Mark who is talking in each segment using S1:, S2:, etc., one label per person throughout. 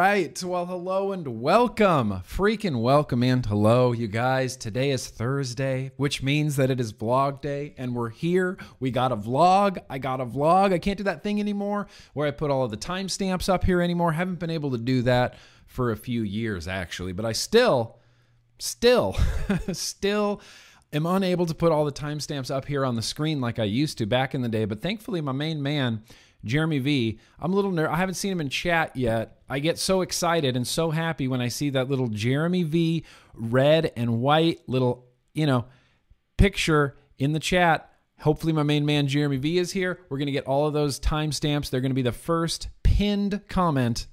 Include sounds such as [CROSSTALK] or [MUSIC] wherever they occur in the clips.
S1: right. Well, hello and welcome. Freaking welcome and hello, you guys. Today is Thursday, which means that it is vlog day, and we're here. We got a vlog. I got a vlog. I can't do that thing anymore where I put all of the timestamps up here anymore. Haven't been able to do that for a few years, actually, but I still, still, [LAUGHS] still am unable to put all the timestamps up here on the screen like I used to back in the day. But thankfully, my main man, Jeremy V. I'm a little ner- I haven't seen him in chat yet. I get so excited and so happy when I see that little Jeremy V. red and white little, you know, picture in the chat. Hopefully, my main man Jeremy V is here. We're going to get all of those timestamps. They're going to be the first pinned comment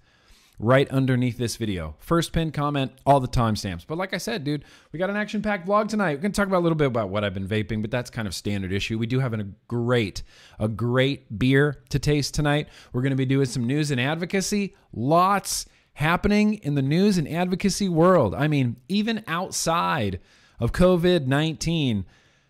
S1: right underneath this video. First pinned comment, all the timestamps. But like I said, dude, we got an action packed vlog tonight. We're to talk about a little bit about what I've been vaping, but that's kind of standard issue. We do have a great, a great beer to taste tonight. We're to be doing some news and advocacy. Lots happening in the news and advocacy world. I mean, even outside of COVID 19,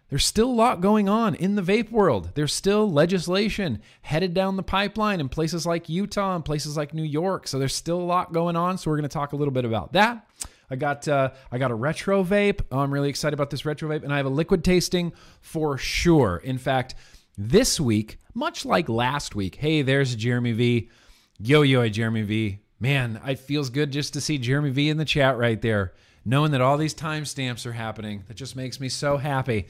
S1: there's still a lot going on in the vape world. There's still legislation headed down the pipeline in places like Utah and places like New York. So there's still a lot going on. So we're going to talk a little bit about that. I got uh, I got a retro vape. Oh, I'm really excited about this retro vape, and I have a liquid tasting for sure. In fact, this week, much like last week, hey, there's Jeremy V. Yo yo, Jeremy V. Man, it feels good just to see Jeremy V in the chat right there knowing that all these timestamps are happening. That just makes me so happy.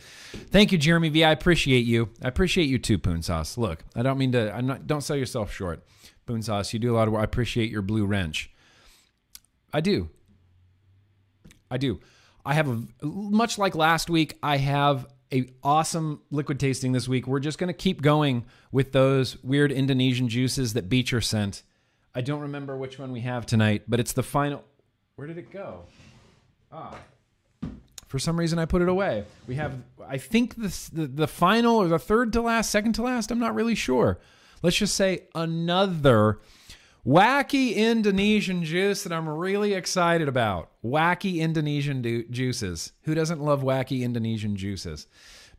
S1: Thank you, Jeremy V. I appreciate you. I appreciate you too, Poon Sauce. Look, I don't mean to. I'm not. Don't sell yourself short, Poon Sauce. You do a lot of work. I appreciate your blue wrench. I do. I do. I have a much like last week. I have a awesome liquid tasting this week. We're just going to keep going with those weird Indonesian juices that Beecher sent. I don't remember which one we have tonight, but it's the final. Where did it go? Ah. For some reason, I put it away. We have, I think, the, the final or the third to last, second to last. I'm not really sure. Let's just say another wacky Indonesian juice that I'm really excited about. Wacky Indonesian juices. Who doesn't love wacky Indonesian juices?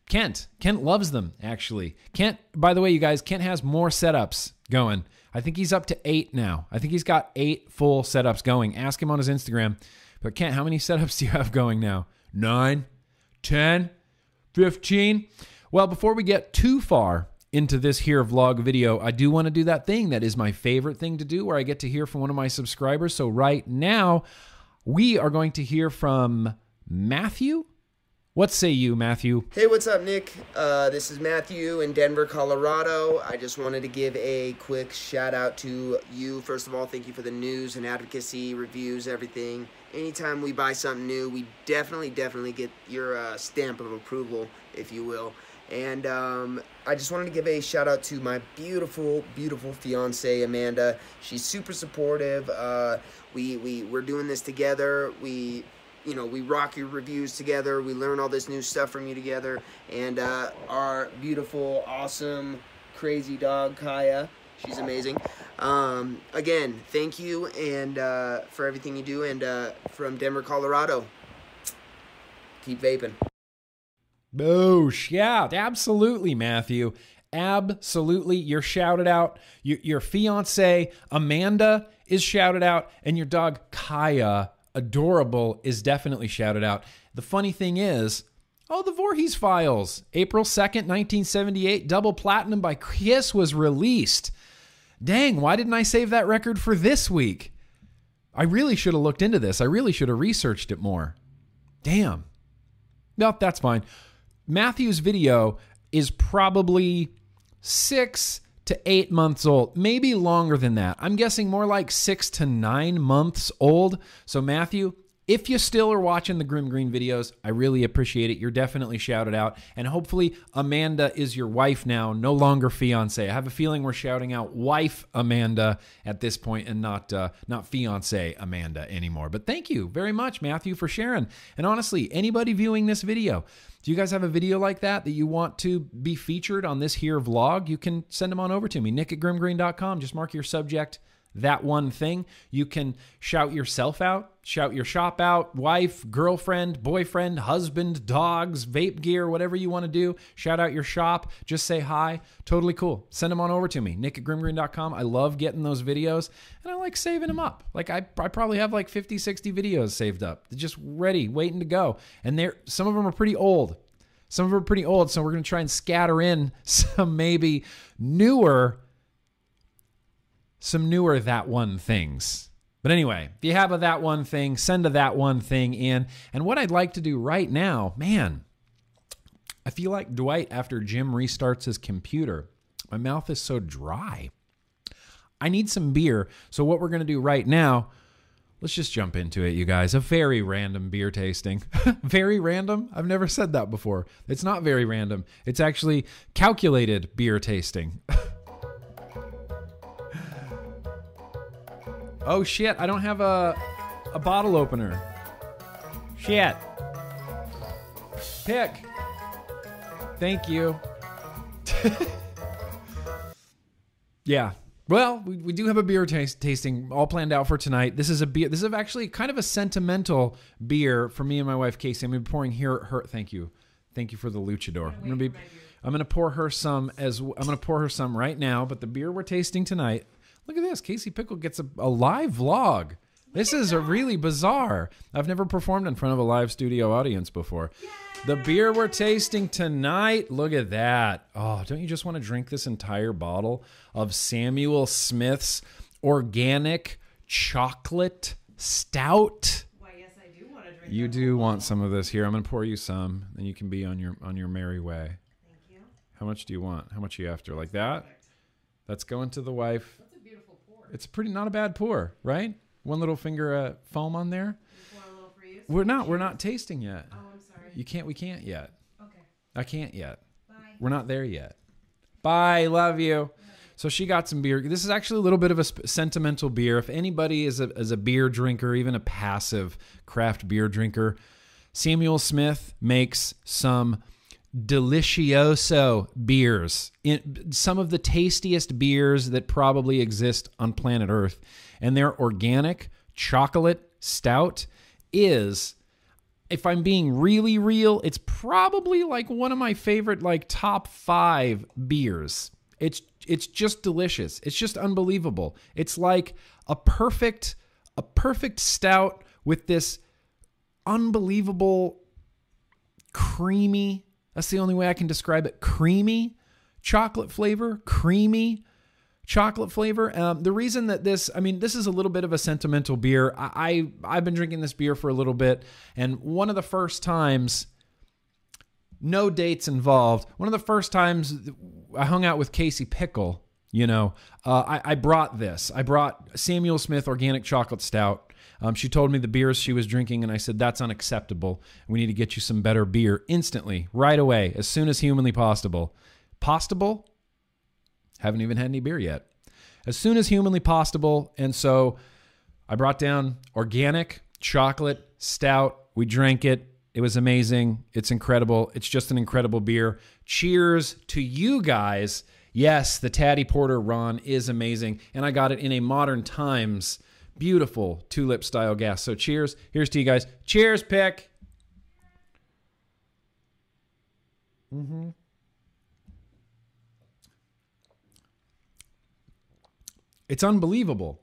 S1: Kent. Kent loves them, actually. Kent, by the way, you guys, Kent has more setups going. I think he's up to eight now. I think he's got eight full setups going. Ask him on his Instagram. But Kent, how many setups [LAUGHS] do you have going now? Nine, 10, 15? Well, before we get too far into this here vlog video, I do want to do that thing that is my favorite thing to do where I get to hear from one of my subscribers. So right now, we are going to hear from Matthew. What say you, Matthew?
S2: Hey, what's up, Nick? Uh, this is Matthew in Denver, Colorado. I just wanted to give a quick shout out to you. First of all, thank you for the news and advocacy, reviews, everything anytime we buy something new, we definitely, definitely get your uh, stamp of approval, if you will. And um, I just wanted to give a shout out to my beautiful, beautiful fiance Amanda. She's super supportive. Uh, we we we're doing this together. We you know we rock your reviews together. We learn all this new stuff from you together. And uh, our beautiful, awesome, crazy dog Kaya. She's amazing. Um, again, thank you and uh, for everything you do, and uh, from Denver, Colorado. Keep vaping.
S1: Boosh. Yeah, absolutely, Matthew. Absolutely. You're shouted out. Your, your fiance, Amanda, is shouted out. And your dog, Kaya, adorable, is definitely shouted out. The funny thing is, oh, the Voorhees Files, April 2nd, 1978, double platinum by Kiss was released. Dang, why didn't I save that record for this week? I really should have looked into this. I really should have researched it more. Damn. No, that's fine. Matthew's video is probably six to eight months old, maybe longer than that. I'm guessing more like six to nine months old. So, Matthew, if you still are watching the Grimm Green videos, I really appreciate it. You're definitely shouted out. And hopefully, Amanda is your wife now, no longer fiance. I have a feeling we're shouting out wife Amanda at this point and not, uh, not fiance Amanda anymore. But thank you very much, Matthew, for sharing. And honestly, anybody viewing this video, do you guys have a video like that that you want to be featured on this here vlog? You can send them on over to me, nick at grimmgreen.com. Just mark your subject that one thing. You can shout yourself out, shout your shop out, wife, girlfriend, boyfriend, husband, dogs, vape gear, whatever you want to do. Shout out your shop. Just say hi. Totally cool. Send them on over to me, nick at grimmgreen.com. I love getting those videos and I like saving them up. Like I, I probably have like 50, 60 videos saved up, They're just ready, waiting to go. And they're, some of them are pretty old. Some of them are pretty old. So we're going to try and scatter in [LAUGHS] some maybe newer some newer that one things. But anyway, if you have a that one thing, send a that one thing in. And what I'd like to do right now, man, I feel like Dwight after Jim restarts his computer. My mouth is so dry. I need some beer. So what we're going to do right now, let's just jump into it, you guys. A very random beer tasting. [LAUGHS] very random? I've never said that before. It's not very random. It's actually calculated beer tasting. [LAUGHS] Oh shit, I don't have a a bottle opener. Shit. Pick. Thank you. [LAUGHS] yeah. Well, we, we do have a beer taste, tasting all planned out for tonight. This is a beer. This is actually kind of a sentimental beer for me and my wife Casey. I'm gonna be pouring here. Her, thank you, thank you for the luchador. I'm gonna be, I'm gonna pour her some as I'm gonna pour her some right now. But the beer we're tasting tonight Look at this. Casey Pickle gets a, a live vlog. This is a really bizarre. I've never performed in front of a live studio audience before. The beer we're tasting tonight, look at that. Oh, don't you just want to drink this entire bottle of Samuel Smith's organic chocolate stout?
S3: Why, yes, I do want to drink.
S1: You do want
S3: bottle.
S1: some of this here. I'm going to pour you some, and you can be on your on your merry way.
S3: Thank you.
S1: How much do you want? How much are you after? Like that? That's going to the wife.
S3: That's a beautiful pour.
S1: It's pretty not a bad pour, right? One little finger uh, foam on there.
S3: Just want a little for you.
S1: We're not we're not tasting yet.
S3: Oh, I'm sorry.
S1: You can't we can't yet.
S3: Okay.
S1: I can't yet.
S3: Bye.
S1: We're not there yet. Bye, love you. So she got some beer. This is actually a little bit of a sentimental beer. If anybody is a, is a beer drinker, even a passive craft beer drinker, Samuel Smith makes some delicioso beers. In, some of the tastiest beers that probably exist on planet Earth. And their organic chocolate stout is if I'm being really real, it's probably like one of my favorite like top 5 beers. It's it's just delicious. It's just unbelievable. It's like a perfect a perfect stout with this unbelievable creamy that's the only way I can describe it. Creamy chocolate flavor, creamy chocolate flavor. Um, the reason that this, I mean, this is a little bit of a sentimental beer. I, I I've been drinking this beer for a little bit, and one of the first times, no dates involved. One of the first times I hung out with Casey Pickle. You know, uh, I, I brought this. I brought Samuel Smith Organic Chocolate Stout. Um, she told me the beers she was drinking, and I said, That's unacceptable. We need to get you some better beer instantly, right away, as soon as humanly possible. Possible? Haven't even had any beer yet. As soon as humanly possible. And so I brought down organic chocolate stout. We drank it. It was amazing. It's incredible. It's just an incredible beer. Cheers to you guys. Yes, the Taddy Porter Ron is amazing. And I got it in a modern times beautiful tulip style gas. So cheers. Here's to you guys. Cheers, pick. Mm-hmm. It's unbelievable.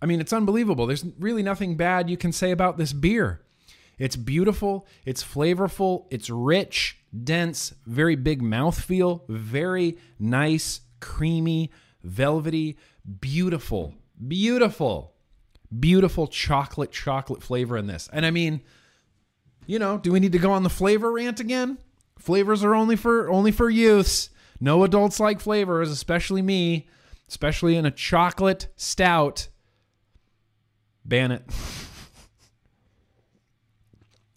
S1: I mean, it's unbelievable. There's really nothing bad you can say about this beer. It's beautiful, it's flavorful, it's rich, dense, very big mouthfeel, very nice, creamy, velvety, beautiful, beautiful, beautiful chocolate, chocolate flavor in this. And I mean, you know, do we need to go on the flavor rant again? Flavors are only for only for youths. No adults like flavors, especially me, especially in a chocolate stout. Ban it. [LAUGHS]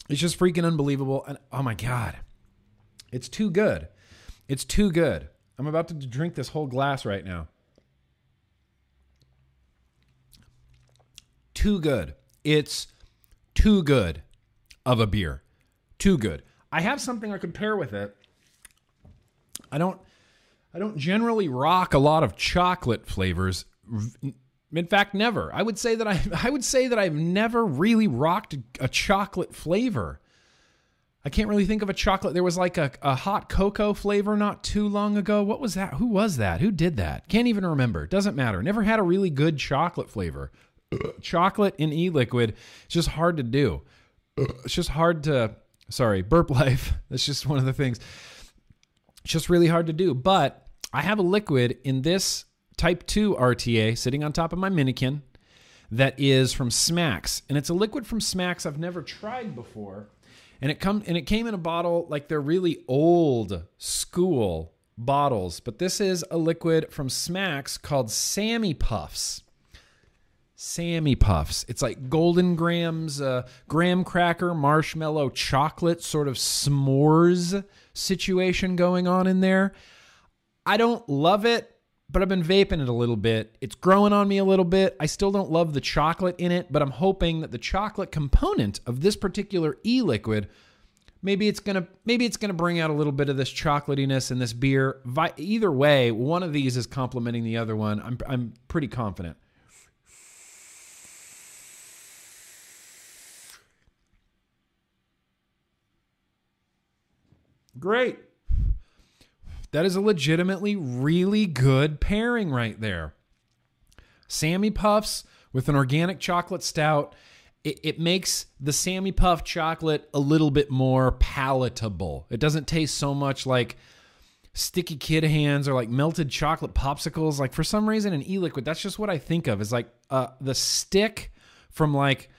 S1: It's just freaking unbelievable. And oh my God, it's too good. It's too good. I'm about to drink this whole glass right now. Too good. It's too good of a beer. Too good. I have something I could pair with it. I don't I don't generally rock a lot of chocolate flavors. In fact, never. I would say that I [LAUGHS] I would say that I've never really rocked a chocolate flavor. I can't really think of a chocolate. There was like a, a hot cocoa flavor not too long ago. What was that? Who was that? Who did that? Can't even remember. Doesn't matter. Never had a really good chocolate flavor. Chocolate in e liquid, it's just hard to do. It's just hard to, sorry, burp life. [LAUGHS] That's just one of the things. It's just really hard to do. But I have a liquid in this Type 2 RTA sitting on top of my Minikin that is from Smacks. And it's a liquid from Smacks I've never tried before. And it come and it came in a bottle like they're really old school bottles, but this is a liquid from Smacks called Sammy Puffs. Sammy Puffs. It's like Golden Grahams, uh, graham cracker, marshmallow, chocolate, sort of s'mores situation going on in there. I don't love it but I've been vaping it a little bit. It's growing on me a little bit. I still don't love the chocolate in it, but I'm hoping that the chocolate component of this particular e-liquid maybe it's to maybe it's to bring out a little bit of this chocolatiness in this beer. Either way, one of these is complementing the other one. I'm I'm pretty confident. Great. That is a legitimately really good pairing right there. Sammy Puffs with an organic chocolate stout. It, it, makes the Sammy Puff chocolate a little bit more palatable. It doesn't taste so much like sticky kid hands or like melted chocolate popsicles. Like for some reason, an e-liquid, that's just what I think of is like uh, the stick from like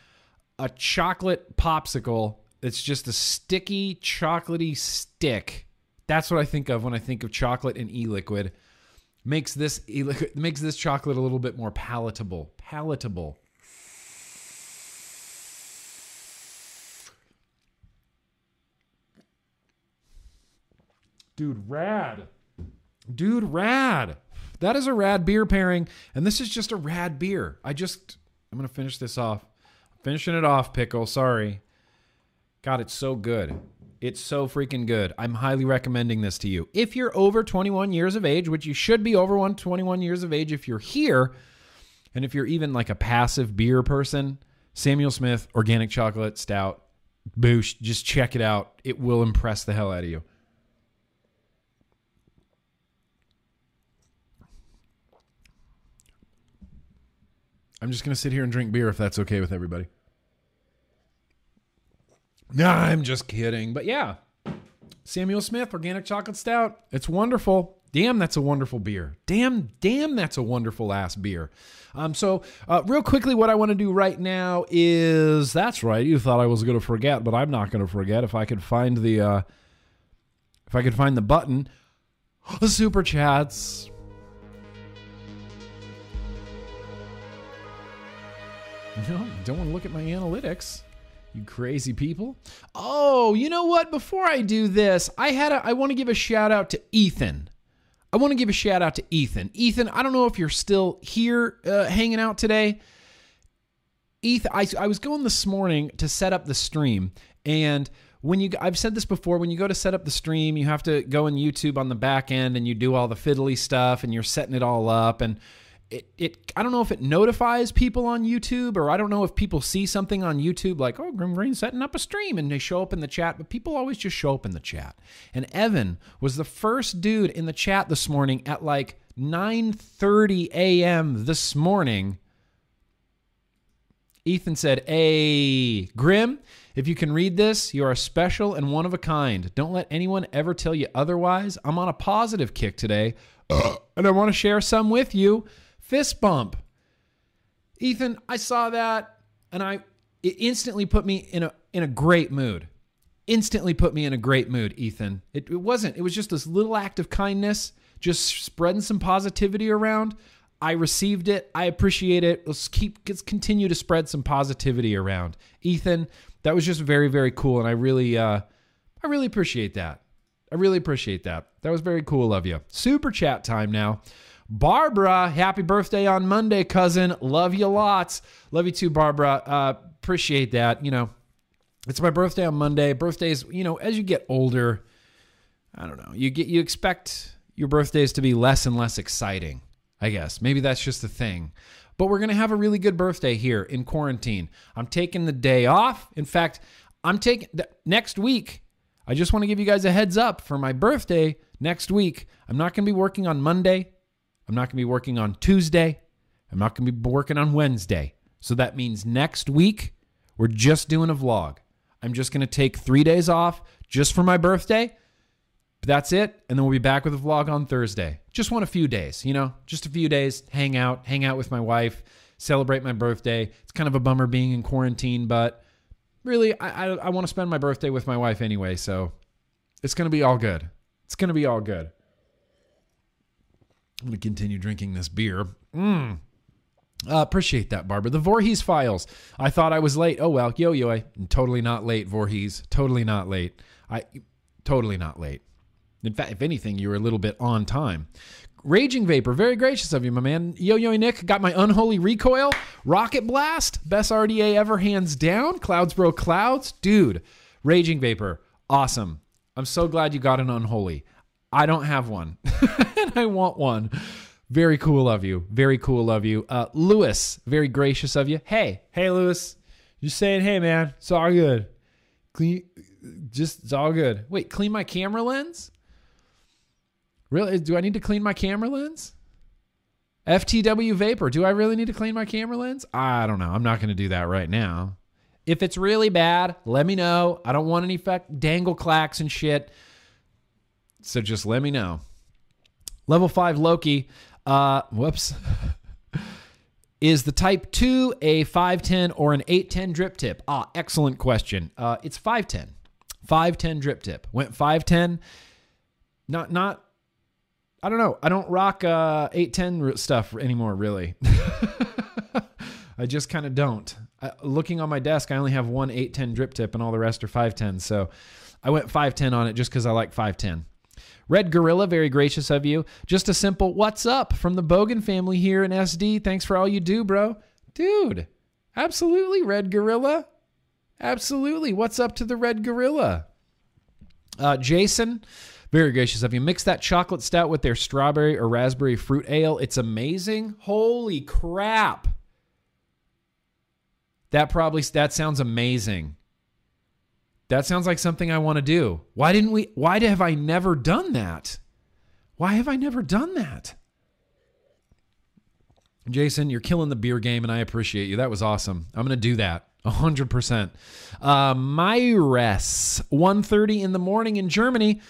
S1: a chocolate popsicle. It's just a sticky, chocolatey stick that's what I think of when I think of chocolate and e-liquid. Makes this e-liquid makes this chocolate a little bit more palatable. Palatable. Dude, rad. Dude, rad. That is a rad beer pairing, and this is just a rad beer. I just I'm gonna finish this off. finishing it off, pickle. Sorry. God, it's so good. It's so freaking good. I'm highly recommending this to you. If you're over 21 years of age, which you should be over 21 years of age if you're here, and if you're even like a passive beer person, Samuel Smith Organic Chocolate Stout, boosh, just check it out. It will impress the hell out of you. I'm just going to sit here and drink beer if that's okay with everybody. No, I'm just kidding. But yeah, Samuel Smith, organic chocolate stout. It's wonderful. Damn, that's a wonderful beer. Damn, damn, that's a wonderful ass beer. Um, so, uh, real quickly, what I want to do right now is that's right. You thought I was going to forget, but I'm not going to forget. If I could find the, uh, if I could find the button, [GASPS] the super chats. No, don't want to look at my analytics. You crazy people. Oh, you know what? Before I do this, I had a, I want to give a shout out to Ethan. I want to give a shout out to Ethan. Ethan, I don't know if you're still here uh, hanging out today. Ethan, I, I was going this morning to set up the stream, and when you I've said this before, when you go to set up the stream, you have to go in YouTube on the back end and you do all the fiddly stuff and you're setting it all up and it, it I don't know if it notifies people on YouTube or I don't know if people see something on YouTube like, oh, Grimm Green setting up a stream and they show up in the chat, but people always just show up in the chat. And Evan was the first dude in the chat this morning at like 9:30 a.m. this morning. Ethan said, Hey, Grimm, if you can read this, you are special and one of a kind. Don't let anyone ever tell you otherwise. I'm on a positive kick today, [CLEARS THROAT] and I want to share some with you. Fist bump. Ethan, I saw that and I it instantly put me in a in a great mood. Instantly put me in a great mood, Ethan. It, it wasn't. It was just this little act of kindness, just spreading some positivity around. I received it. I appreciate it. Let's keep let's continue to spread some positivity around. Ethan, that was just very very cool and I really uh I really appreciate that. I really appreciate that. That was very cool of you. Super chat time now. Barbara, happy birthday on Monday, cousin. Love you lots. Love you too, Barbara. Uh, appreciate that. You know, it's my birthday on Monday. Birthdays, you know, as you get older, I don't know. You get you expect your birthdays to be less and less exciting. I guess. Maybe that's just the thing. But we're to have a really good birthday here in quarantine. I'm taking the day off. In fact, I'm taking next week. I just want to give you guys a heads up for my birthday next week. I'm not going to be working on Monday. I'm not going to be working on Tuesday. I'm not going to be working on Wednesday. So that means next week, we're just doing a vlog. I'm just going to take three days off just for my birthday. That's it. And then we'll be back with a vlog on Thursday. Just want a few days, you know, just a few days, hang out, hang out with my wife, celebrate my birthday. It's kind of a bummer being in quarantine, but really, I, I, I want to spend my birthday with my wife anyway. So it's going to be all good. It's going to be all good. I'm going to continue drinking this beer. Mmm. Uh, appreciate that, Barbara. The Voorhees files. I thought I was late. Oh well, yo yo. Totally not late, Voorhees. Totally not late. I totally not late. In fact, if anything, you were a little bit on time. Raging Vapor, very gracious of you, my man. Yo Yo Nick got my unholy recoil. Rocket Blast, best RDA ever, hands down. Clouds Bro Clouds, dude. Raging Vapor, awesome. I'm so glad you got an unholy. I don't have one, [LAUGHS] I want one. Very cool of you. Very cool of you. Uh, Lewis, very gracious of you. Hey, hey, Lewis. Just saying, hey, man, it's all good. Clean, just it's all good. Wait, clean my camera lens? Really? Do I need to clean my camera lens? FTW Vapor. Do I really need to clean my camera lens? I don't know. I'm not going to do that right now. If it's really bad, let me know. I don't want any dangle clacks and shit. So just let me know. Level 5 Loki. Uh, whoops. [LAUGHS] Is the Type 2 a 510 or an 810 drip tip? Ah, excellent question. Uh, it's 510. 510 drip tip. Went 510. Not, not, I don't know. I don't rock uh, 810 stuff anymore, really. [LAUGHS] I just kind of don't. I, looking on my desk, I only have one 810 drip tip and all the rest are 510. So I went 510 on it just because I like 510. Red Gorilla, very gracious of you. Just a simple what's up from the Bogan family here in SD. Thanks for all you do, bro. Dude, absolutely, Red Gorilla. Absolutely. What's up to the Red Gorilla? Uh, Jason, very gracious of you. Mix that chocolate stout with their strawberry or raspberry fruit ale. It's amazing. Holy crap. That probably that sounds amazing. That sounds like something I want to do. Why didn't we why have I never done that? Why have I never done that? Jason, you're killing the beer game and I appreciate you. That was awesome. I'm going to do that. 100%. Uh, Myres, 1.30 in the morning in Germany.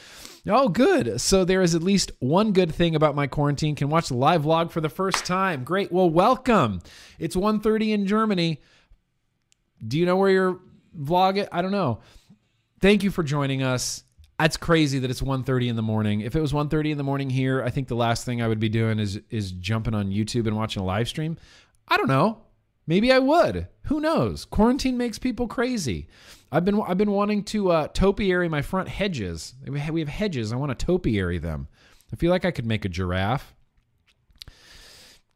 S1: Oh, good. So there is at least one good thing about my quarantine. Can watch the live vlog for the first time. Great. Well, welcome. It's 1.30 in Germany. Do you know where you're vlogging? I don't know. Thank you for joining us. That's crazy that it's 1.30 in the morning. If it was 1.30 in the morning here, I think the last thing I would be doing is is jumping on YouTube and watching a live stream. I don't know. Maybe I would. Who knows? Quarantine makes people crazy. I've been I've been wanting to uh, topiary my front hedges. We have, we have hedges. I want to topiary them. I feel like I could make a giraffe.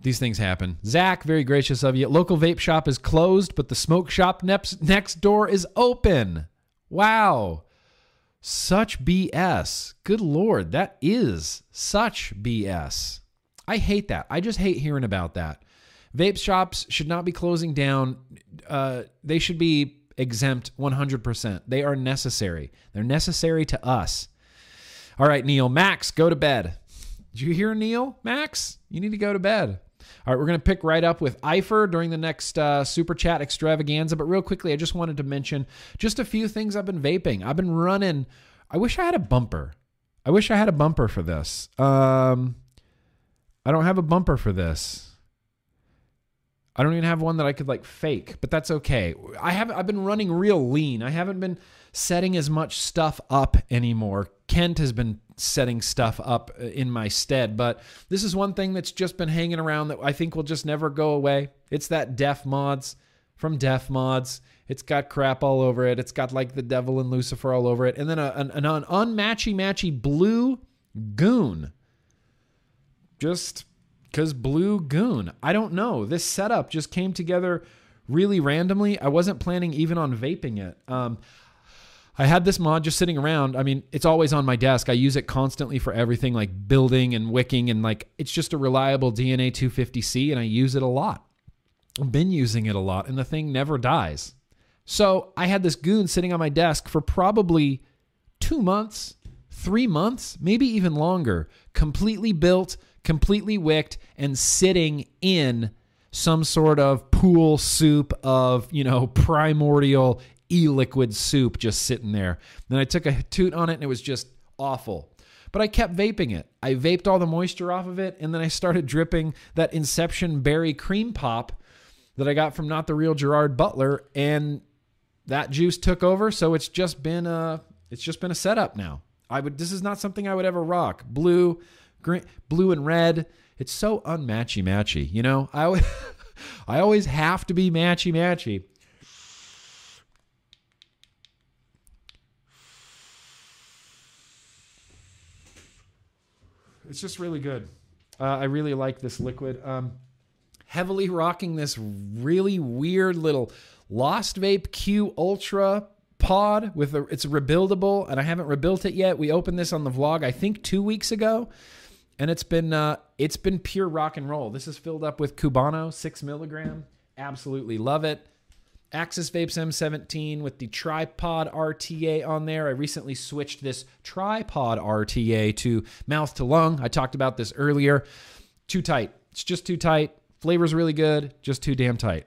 S1: These things happen. Zach, very gracious of you. Local vape shop is closed, but the smoke shop next next door is open. Wow. Such BS. Good Lord, that is such BS. I hate that. I just hate hearing about that. Vape shops should not be closing down. Uh, they should be exempt 100%. They are necessary. They're necessary to us. All right, Neil. Max, go to bed. Did you hear Neil? Max, you need to go to bed. All right, we're going to pick right up with Eifer during the next uh, Super Chat extravaganza. But real quickly, I just wanted to mention just a few things I've been vaping. I've been running. I wish I had a bumper. I wish I had a bumper for this. Um, I don't have a bumper for this. I don't even have one that I could like fake, but that's okay. I have I've been running real lean. I haven't been setting as much stuff up anymore. Kent has been setting stuff up uh, in my stead, but this is one thing that's just been hanging around that I think will just never go away. It's that Def Mods from Def Mods. It's got crap all over it. It's got like the devil and Lucifer all over it, and then a, an, an unmatchy matchy blue goon. Just because Blue Goon. I don't know. This setup just came together really randomly. I wasn't planning even on vaping it. Um, I had this mod just sitting around. I mean, it's always on my desk. I use it constantly for everything like building and wicking and like it's just a reliable DNA 250C and I use it a lot. I've been using it a lot and the thing never dies. So, I had this goon sitting on my desk for probably 2 months, 3 months, maybe even longer, completely built, completely wicked and sitting in some sort of pool soup of, you know, [LAUGHS] primordial e-liquid soup just sitting there. Then I took a toot on it and it was just awful. But I kept vaping it. I vaped all the moisture off of it and then I started dripping that Inception berry cream pop that I got from not the real Gerard Butler and that juice took over, so it's just been a it's just been a setup now. I would this is not something I would ever rock. Blue, green, blue and red. It's so unmatchy matchy, you know? I [LAUGHS] I always have to be matchy matchy. It's just really good. Uh, I really like this liquid. Um, heavily rocking this really weird little Lost Vape Q Ultra pod with a, it's rebuildable, and I haven't rebuilt it yet. We opened this on the vlog, I think two weeks ago, and it's been uh, it's been pure rock and roll. This is filled up with Cubano, six milligram. Absolutely love it. Axis Vapes M17 with the tripod RTA on there. I recently switched this tripod RTA to mouth to lung. I talked about this earlier. Too tight. It's just too tight. Flavor's really good, just too damn tight.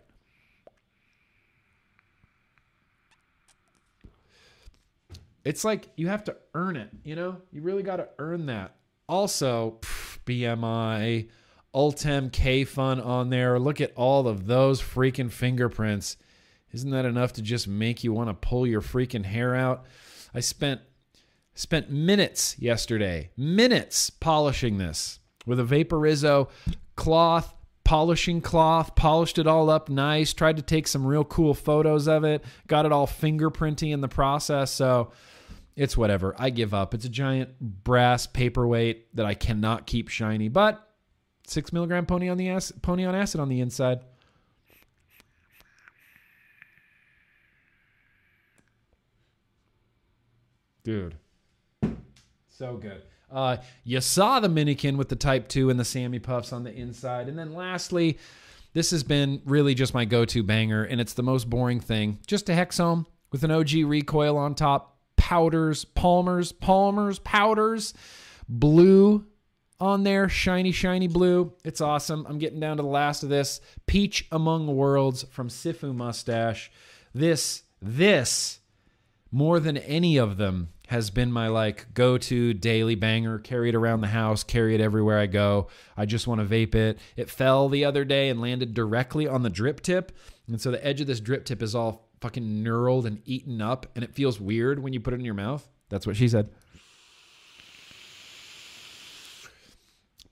S1: It's like you have to earn it, you know? You really got to earn that. Also, BMI, Ultem K Fun on there. Look at all of those freaking fingerprints. Isn't that enough to just make you want to pull your freaking hair out? I spent spent minutes yesterday, minutes polishing this with a Vaporizzo cloth, polishing cloth, polished it all up nice, tried to take some real cool photos of it, got it all fingerprinty in the process. So it's whatever. I give up. It's a giant brass paperweight that I cannot keep shiny, but six milligram pony on the acid, pony on acid on the inside. Dude, so good. Uh, you saw the Minikin with the Type 2 and the Sammy Puffs on the inside. And then lastly, this has been really just my go to banger, and it's the most boring thing. Just a Hexohm with an OG recoil on top, powders, Palmers, Palmers, powders, blue on there, shiny, shiny blue. It's awesome. I'm getting down to the last of this. Peach Among Worlds from Sifu Mustache. This, this, more than any of them, has been my like go to daily banger. Carry it around the house, carry it everywhere I go. I just want to vape it. It fell the other day and landed directly on the drip tip. And so the edge of this drip tip is all fucking knurled and eaten up. And it feels weird when you put it in your mouth. That's what she said.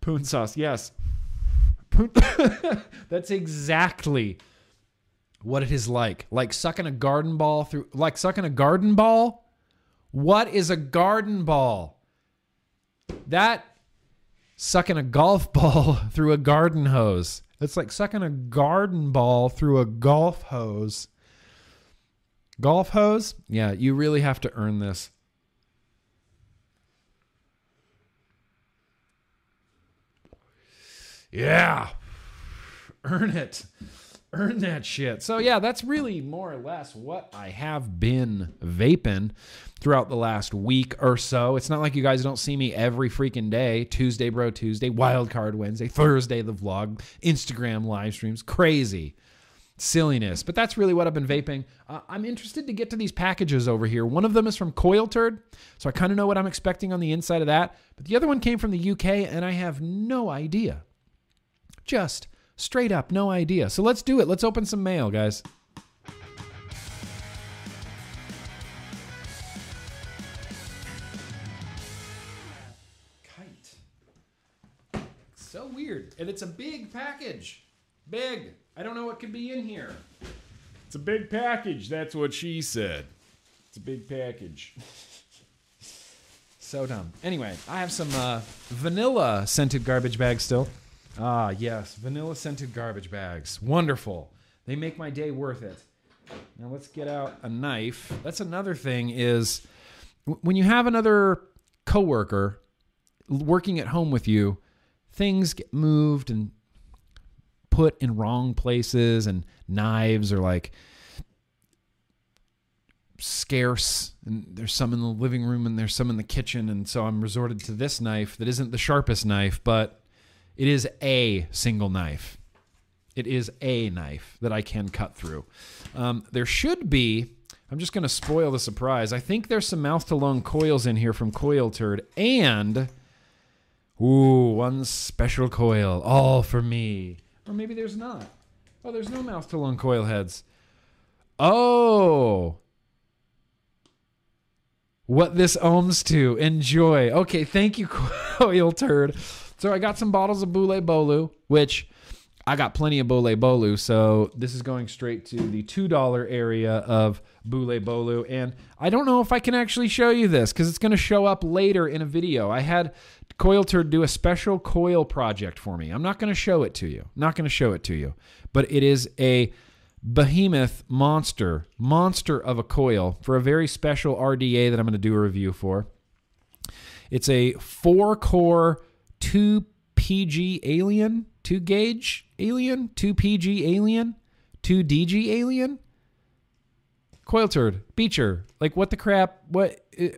S1: Poon sauce, yes. Poon- [LAUGHS] That's exactly what it is like. Like sucking a garden ball through, like sucking a garden ball what is a garden ball? That sucking a golf [LAUGHS] ball through a garden hose. It's like sucking a garden ball through a golf hose. Golf hose? Yeah, you really have to earn this. Yeah. [SIGHS] Earn it earn that shit. So yeah, that's really more or less what I have been vaping throughout the last week or so. It's not like you guys don't see me every freaking day. Tuesday, bro, Tuesday, Wildcard Wednesday, Thursday, the vlog, Instagram live streams, crazy silliness. But that's really what I've been vaping. Uh, I'm interested to get to these packages over here. One of them is from Coil Turd, so I kind of know what I'm expecting on the inside of that. But the other one came from the UK, and I have no idea. Just Straight up, no idea. So let's do it. Let's open some mail, guys. Kite. So weird. And it's a big package. Big. I don't know what could be in here. It's a big package. That's what she said. It's a big package. [LAUGHS] so dumb. Anyway, I have some uh, vanilla scented garbage bags still. Ah, yes, vanilla scented garbage bags. Wonderful. They make my day worth it. Now let's get out a knife. That's another thing is when you have another coworker working at home with you, things get moved and put in wrong places and knives are like scarce and there's some in the living room and there's some in the kitchen and so I'm resorted to this knife that isn't the sharpest knife but it is a single knife. It is a knife that I can cut through. Um, there should be. I'm just going to spoil the surprise. I think there's some mouth to lung coils in here from Coil Turd, and ooh, one special coil, all for me. Or maybe there's not. Oh, there's no mouth to lung coil heads. Oh, what this ohms to. Enjoy. Okay, thank you, [LAUGHS] Coil Turd. So I got some bottles of Boule Bolu, which I got plenty of Bole Bolu, so this is going straight to the $2 area of Boule Bolu. And I don't know if I can actually show you this because it's going to show up later in a video. I had Coil Turd do a special coil project for me. I'm not going to show it to you. Not going to show it to you. But it is a behemoth monster, monster of a coil for a very special RDA that I'm going to do a review for. It's a four core, two PG alien, two gauge alien, two PG alien, two DG alien. Coil turd, Beecher. Like what the crap? What? Uh,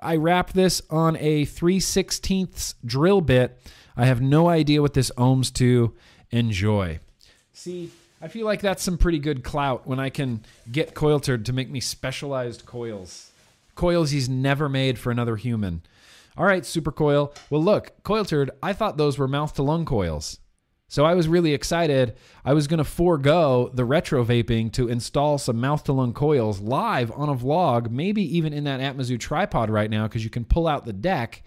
S1: I wrap this on a 3 16ths drill bit. I have no idea what this ohms to. Enjoy. See, I feel like that's some pretty good clout when I can get Coil Turd to make me specialized coils. Coils he's never made for another human. All right, Super Coil. Well, look, Coil Turd, I thought those were mouth to lung coils. So I was really excited. I was going to forego the retro vaping to install some mouth to lung coils live on a vlog, maybe even in that Atmizoo tripod right now, because you can pull out the deck.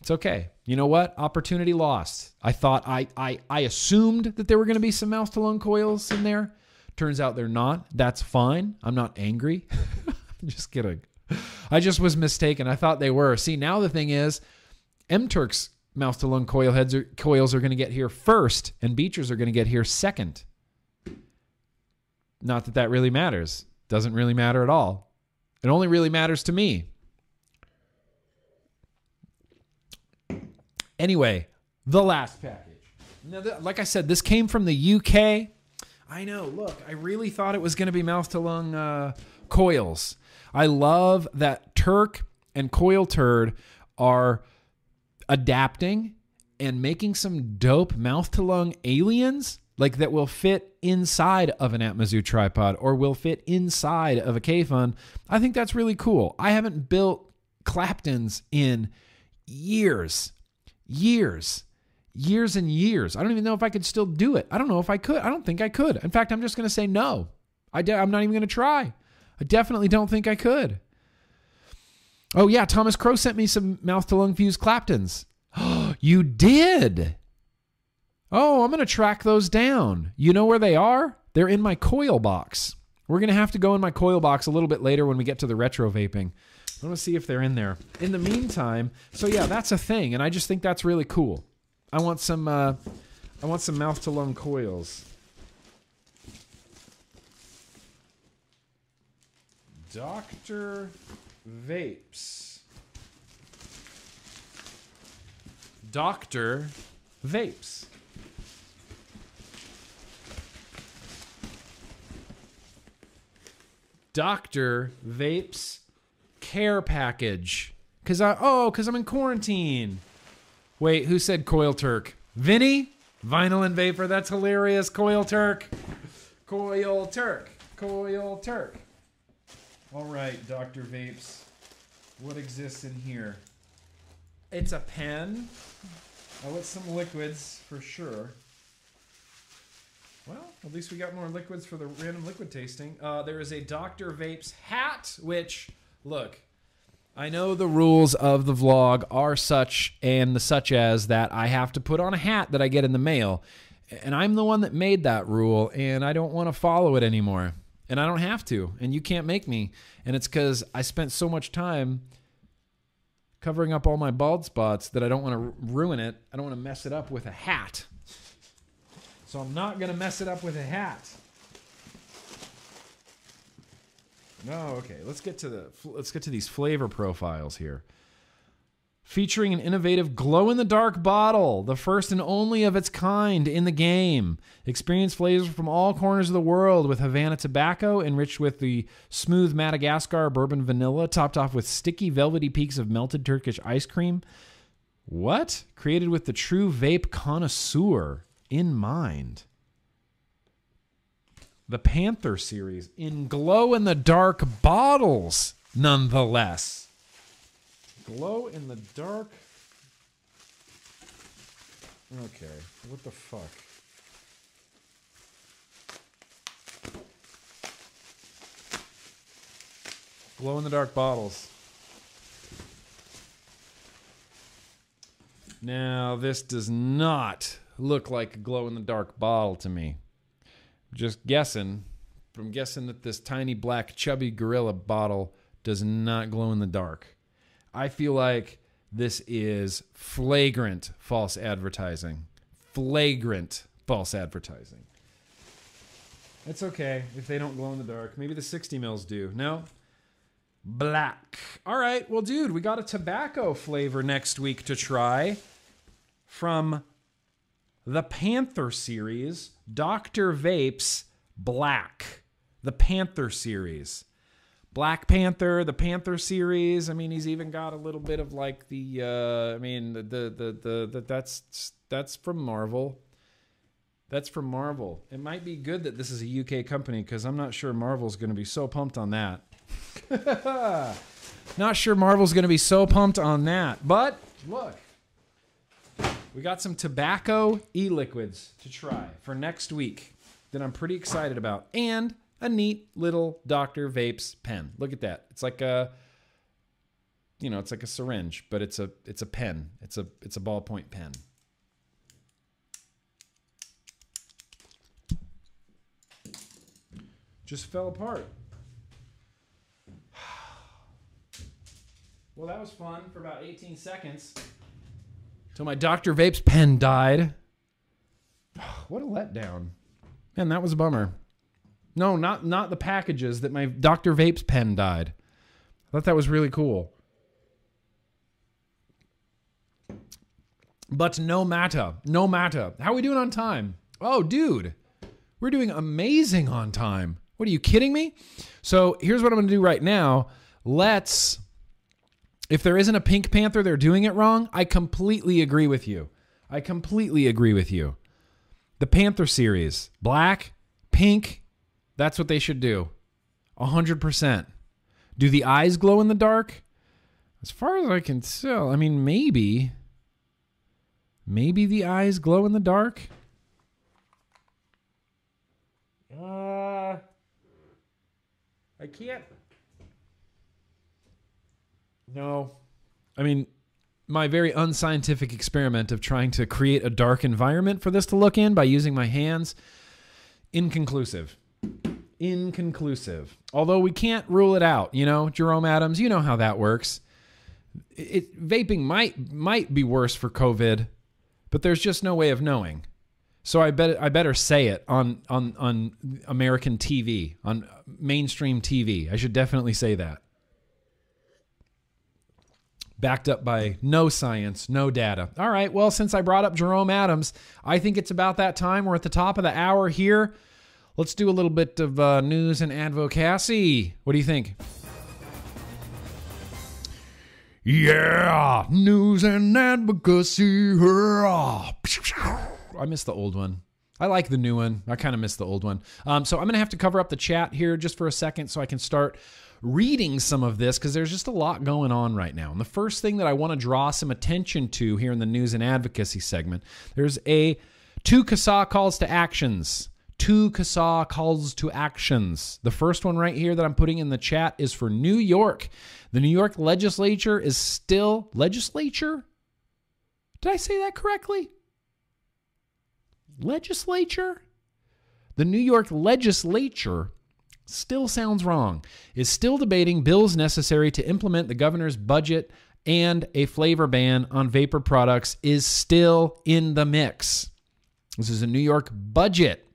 S1: It's okay. You know what? Opportunity lost. I thought I I I assumed that there were going to be some mouth to lung coils in there. Turns out they're not. That's fine. I'm not angry. [LAUGHS] Just kidding. [LAUGHS] I just was mistaken. I thought they were. See, now the thing is, M Turk's mouth to lung coil heads are, coils are going to get here first, and Beechers are going to get here second. Not that that really matters. Doesn't really matter at all. It only really matters to me. Anyway, the last package. Now, like I said, this came from the UK. I know. Look, I really thought it was going to be mouth to lung uh, coils. I love that Turk and Coil Turd are adapting and making some dope mouth to lung aliens like that will fit inside of an Atmizoo tripod or will fit inside of a K-Fun. I think that's really cool. I haven't built Claptons in years, years, years and years. I don't even know if I could still do it. I don't know if I could. I don't think I could. In fact, I'm just going to say no. I I'm not even going to try. I definitely don't think I could. Oh yeah, Thomas Crow sent me some mouth to lung fused Claptons. Oh, [GASPS] you did. Oh, I'm going to track those down. You know where they are? They're in my coil box. We're going to have to go in my coil box a little bit later when we get to the retro vaping. I want to see if they're in there. In the meantime, so yeah, that's a thing, and I just think that's really cool. I want some. Uh, I want some mouth to lung coils. Doctor Vapes. Doctor Vapes. Doctor Vapes care package. Cause I oh, cause I'm in quarantine. Wait, who said Coil Turk? Vinny? Vinyl and Vapor. That's hilarious. Coil Turk. Coil Turk. Coil Turk. All right, Dr. Vapes. What exists in here? It's a pen. Oh, it's some liquids for sure. Well, at least we got more liquids for the random liquid tasting. Uh, there is a Dr. Vapes hat, which, look, I know the rules of the vlog are such and the such as that I have to put on a hat that I get in the mail. And I'm the one that made that rule, and I don't want to follow it anymore and I don't have to, and you can't make me. And it's because I spent so much time covering up all my bald spots that I don't want to ruin it. I don't want to mess it up with a hat. So I'm not going to mess it up with a hat. No, okay. Let's get to the let's get to these flavor profiles here. Featuring an innovative glow in the dark bottle, the first and only of its kind in the game. Experience flavors from all corners of the world with Havana tobacco enriched with the smooth Madagascar bourbon vanilla, topped off with sticky velvety peaks of melted Turkish ice cream. What? Created with the true vape connoisseur in mind. The Panther series in glow in the dark bottles, nonetheless. Glow in the dark. Okay, what the fuck? Glow in the dark bottles. Now, this does not look like a glow in the dark bottle to me. Just guessing. I'm guessing that this tiny black chubby gorilla bottle does not glow in the dark. I feel like this is flagrant false advertising. Flagrant false advertising. It's okay if they don't glow in the dark. Maybe the 60 mils do. No? Black. All right. Well, dude, we got a tobacco flavor next week to try from the Panther series, Dr. Vapes Black. The Panther series. Black Panther, the Panther series. I mean, he's even got a little bit of like the. Uh, I mean, the the the, the, the that's that's from Marvel. That's from Marvel. It might be good that this is a UK company because I'm not sure Marvel's going to be so pumped on that. [LAUGHS] not sure Marvel's going to be so pumped on that. But look, we got some tobacco e liquids to try for next week that I'm pretty excited about. And a neat little Dr. Vapes pen. Look at that. It's like a you know, it's like a syringe, but it's a it's a pen. It's a it's a ballpoint pen. Just fell apart. [SIGHS] Well, that was fun for about 18 seconds. Till my Dr. Vapes pen died. [SIGHS] What a letdown. Man, that was a bummer. No, not not the packages that my Dr. Vapes pen died. I thought that was really cool. But no matter, no matter. How are we doing on time? Oh, dude, we're doing amazing on time. What are you kidding me? So here's what I'm going to do right now. Let's, if there isn't a Pink Panther, they're doing it wrong. I completely agree with you. I completely agree with you. The Panther series, black, pink, that's what they should do. 100%. Do the eyes glow in the dark? As far as I can tell, I mean, maybe. Maybe the eyes glow in the dark? Uh, I can't. No. I mean, my very unscientific experiment of trying to create a dark environment for this to look in by using my hands, inconclusive inconclusive. Although we can't rule it out, you know, Jerome Adams, you know how that works. It, vaping might might be worse for COVID, but there's just no way of knowing. So I bet I better say it on on on American TV, on mainstream TV. I should definitely say that. Backed up by no science, no data. All right, well, since I brought up Jerome Adams, I think it's about that time. We're at the top of the hour here. Let's do a little bit of uh, news and advocacy. What do you think? Yeah, news and advocacy. I miss the old one. I like the new one. I kind of miss the old one. Um, so I'm going to have to cover up the chat here just for a second so I can start reading some of this because there's just a lot going on right now. And the first thing that I want to draw some attention to here in the news and advocacy segment, there's a two CASAA calls to actions two CASAA calls to actions. The first one right here that I'm putting in the chat is for New York. The New York legislature is still legislature? Did I say that correctly? Legislature? The New York legislature still sounds wrong. Is still debating bills necessary to implement the governor's budget and a flavor ban on vapor products is still in the mix. This is a New York budget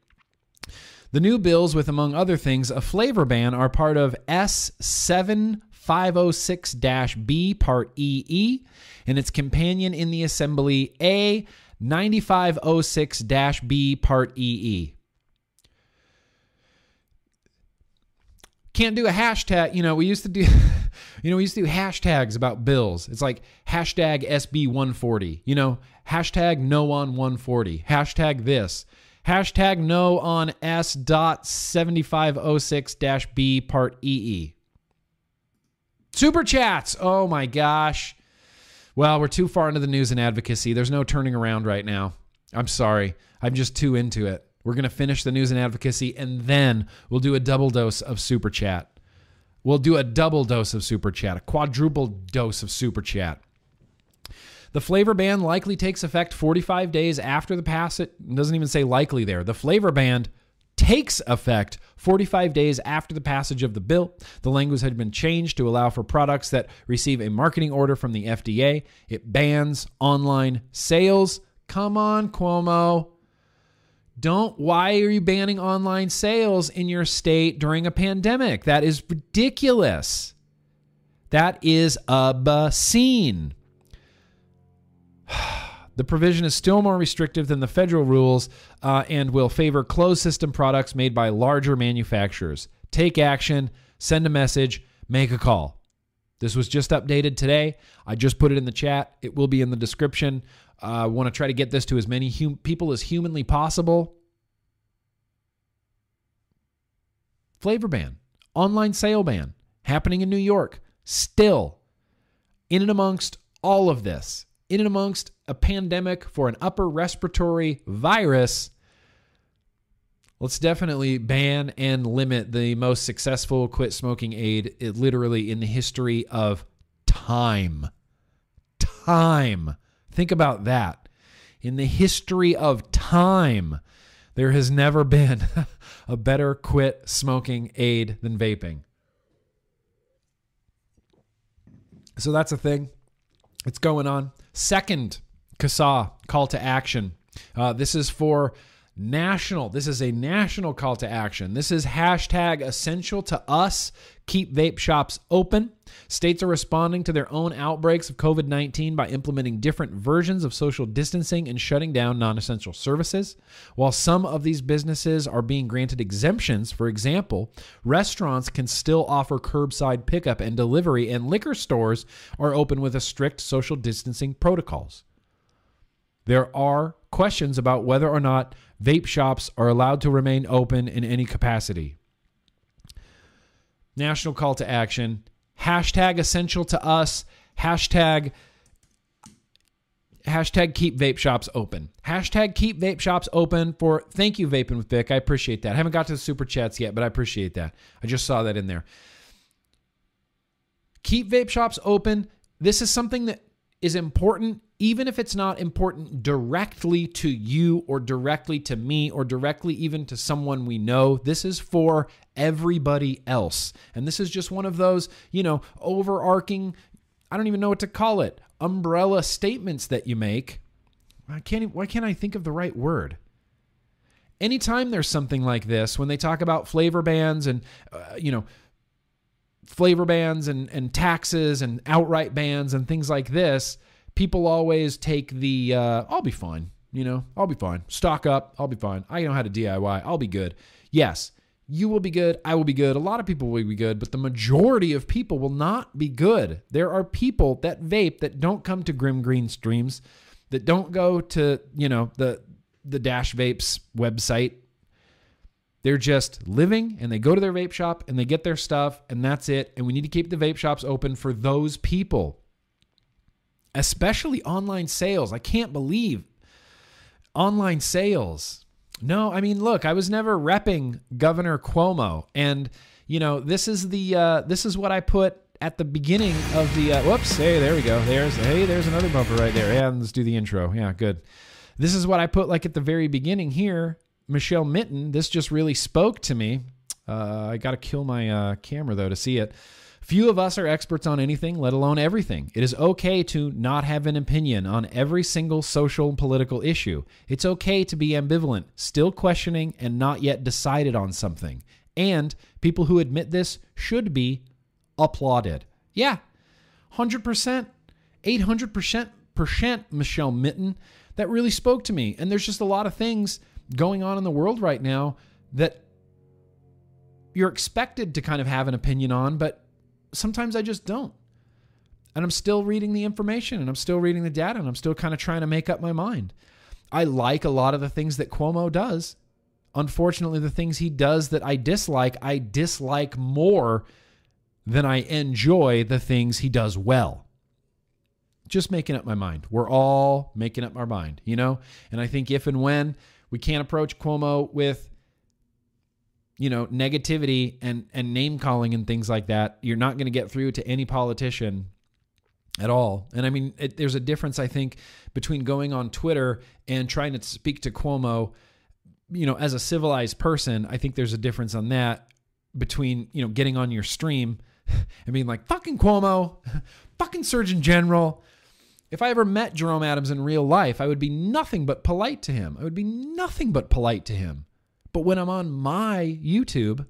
S1: The new bills, with among other things a flavor ban, are part of S7506 B Part EE and its companion in the Assembly A9506 B Part EE. can't do a hashtag. You know, we used to do, [LAUGHS] you know, we used to do hashtags about bills. It's like hashtag SB140, you know, hashtag no on 140, hashtag this, hashtag no on S dot 7506 dash B part EE. Super chats. Oh my gosh. Well, we're too far into the news and advocacy. There's no turning around right now. I'm sorry. I'm just too into it. We're going to finish the news and advocacy, and then we'll do a double dose of super chat. We'll do a double dose of super chat, a quadruple dose of super chat. The flavor ban likely takes effect 45 days after the pass. It doesn't even say likely there. The flavor ban takes effect 45 days after the passage of the bill. The language had been changed to allow for products that receive a marketing order from the FDA. It bans online sales. Come on, Cuomo. Don't, why are you banning online sales in your state during a pandemic? That is ridiculous. That is obscene. [SIGHS] The provision is still more restrictive than the federal rules uh, and will favor closed system products made by larger manufacturers. Take action, send a message, make a call. This was just updated today. I just put it in the chat. It will be in the description. I uh, want to try to get this to as many hum- people as humanly possible. Flavor ban, online sale ban happening in New York. Still, in and amongst all of this, in and amongst a pandemic for an upper respiratory virus, let's definitely ban and limit the most successful quit smoking aid it, literally in the history of time. Time. Think about that. In the history of time, there has never been [LAUGHS] a better quit smoking aid than vaping. So that's a thing. It's going on. Second, CASAA call to action. Uh, this is for national. This is a national call to action. This is hashtag essential to us. Keep vape shops open. States are responding to their own outbreaks of COVID 19 by implementing different versions of social distancing and shutting down non essential services. While some of these businesses are being granted exemptions, for example, restaurants can still offer curbside pickup and delivery, and liquor stores are open with a strict social distancing protocols. There are questions about whether or not vape shops are allowed to remain open in any capacity. National call to action. Hashtag essential to us. Hashtag hashtag keep vape shops open. Hashtag keep vape shops open for thank you, Vaping with Vic. I appreciate that. I haven't got to the super chats yet, but I appreciate that. I just saw that in there. Keep vape shops open. This is something that is important, even if it's not important directly to you or directly to me or directly even to someone we know. This is for everybody else. And this is just one of those, you know, overarching, I don't even know what to call it, umbrella statements that you make. I can't, why can't I think of the right word? Anytime there's something like this, when they talk about flavor bans and, uh, you know, flavor bans and, and taxes and outright bans and things like this, people always take the uh, I'll be fine, you know, I'll be fine. Stock up, I'll be fine. I know how to DIY, I'll be good. Yes, you will be good, I will be good. A lot of people will be good, but the majority of people will not be good. There are people that vape that don't come to Grimm Green Streams, that don't go to, you know, the the Dash Vapes website they're just living and they go to their vape shop and they get their stuff and that's it. And we need to keep the vape shops open for those people, especially online sales. I can't believe online sales. No, I mean, look, I was never repping Governor Cuomo, and you know, this is the uh, this is what I put at the beginning of the. Uh, whoops! Hey, there we go. There's hey, there's another bumper right there. Yeah, let's do the intro. Yeah, good. This is what I put like at the very beginning here Michelle Minton, this just really spoke to me. Uh, I got to kill my uh, camera though to see it. Few of us are experts on anything, let alone everything. It is okay to not have an opinion on every single social and political issue. It's okay to be ambivalent, still questioning, and not yet decided on something. And people who admit this should be applauded. Yeah, 100%, 800% Michelle Mitten. That really spoke to me. And there's just a lot of things going on in the world right now that you're expected to kind of have an opinion on, but sometimes I just don't. And I'm still reading the information and I'm still reading the data and I'm still kind of trying to make up my mind. I like a lot of the things that Cuomo does. Unfortunately, the things he does that I dislike, I dislike more than I enjoy the things he does well. Just making up my mind. We're all making up our mind, you know? And I think if and when we can't approach Cuomo with you know negativity and and name calling and things like that you're not going to get through to any politician at all and i mean it, there's a difference i think between going on twitter and trying to speak to cuomo you know as a civilized person i think there's a difference on that between you know getting on your stream [LAUGHS] and being like fucking cuomo [LAUGHS] fucking surgeon general if I ever met Jerome Adams in real life, I would be nothing but polite to him. I would be nothing but polite to him. But when I'm on my YouTube,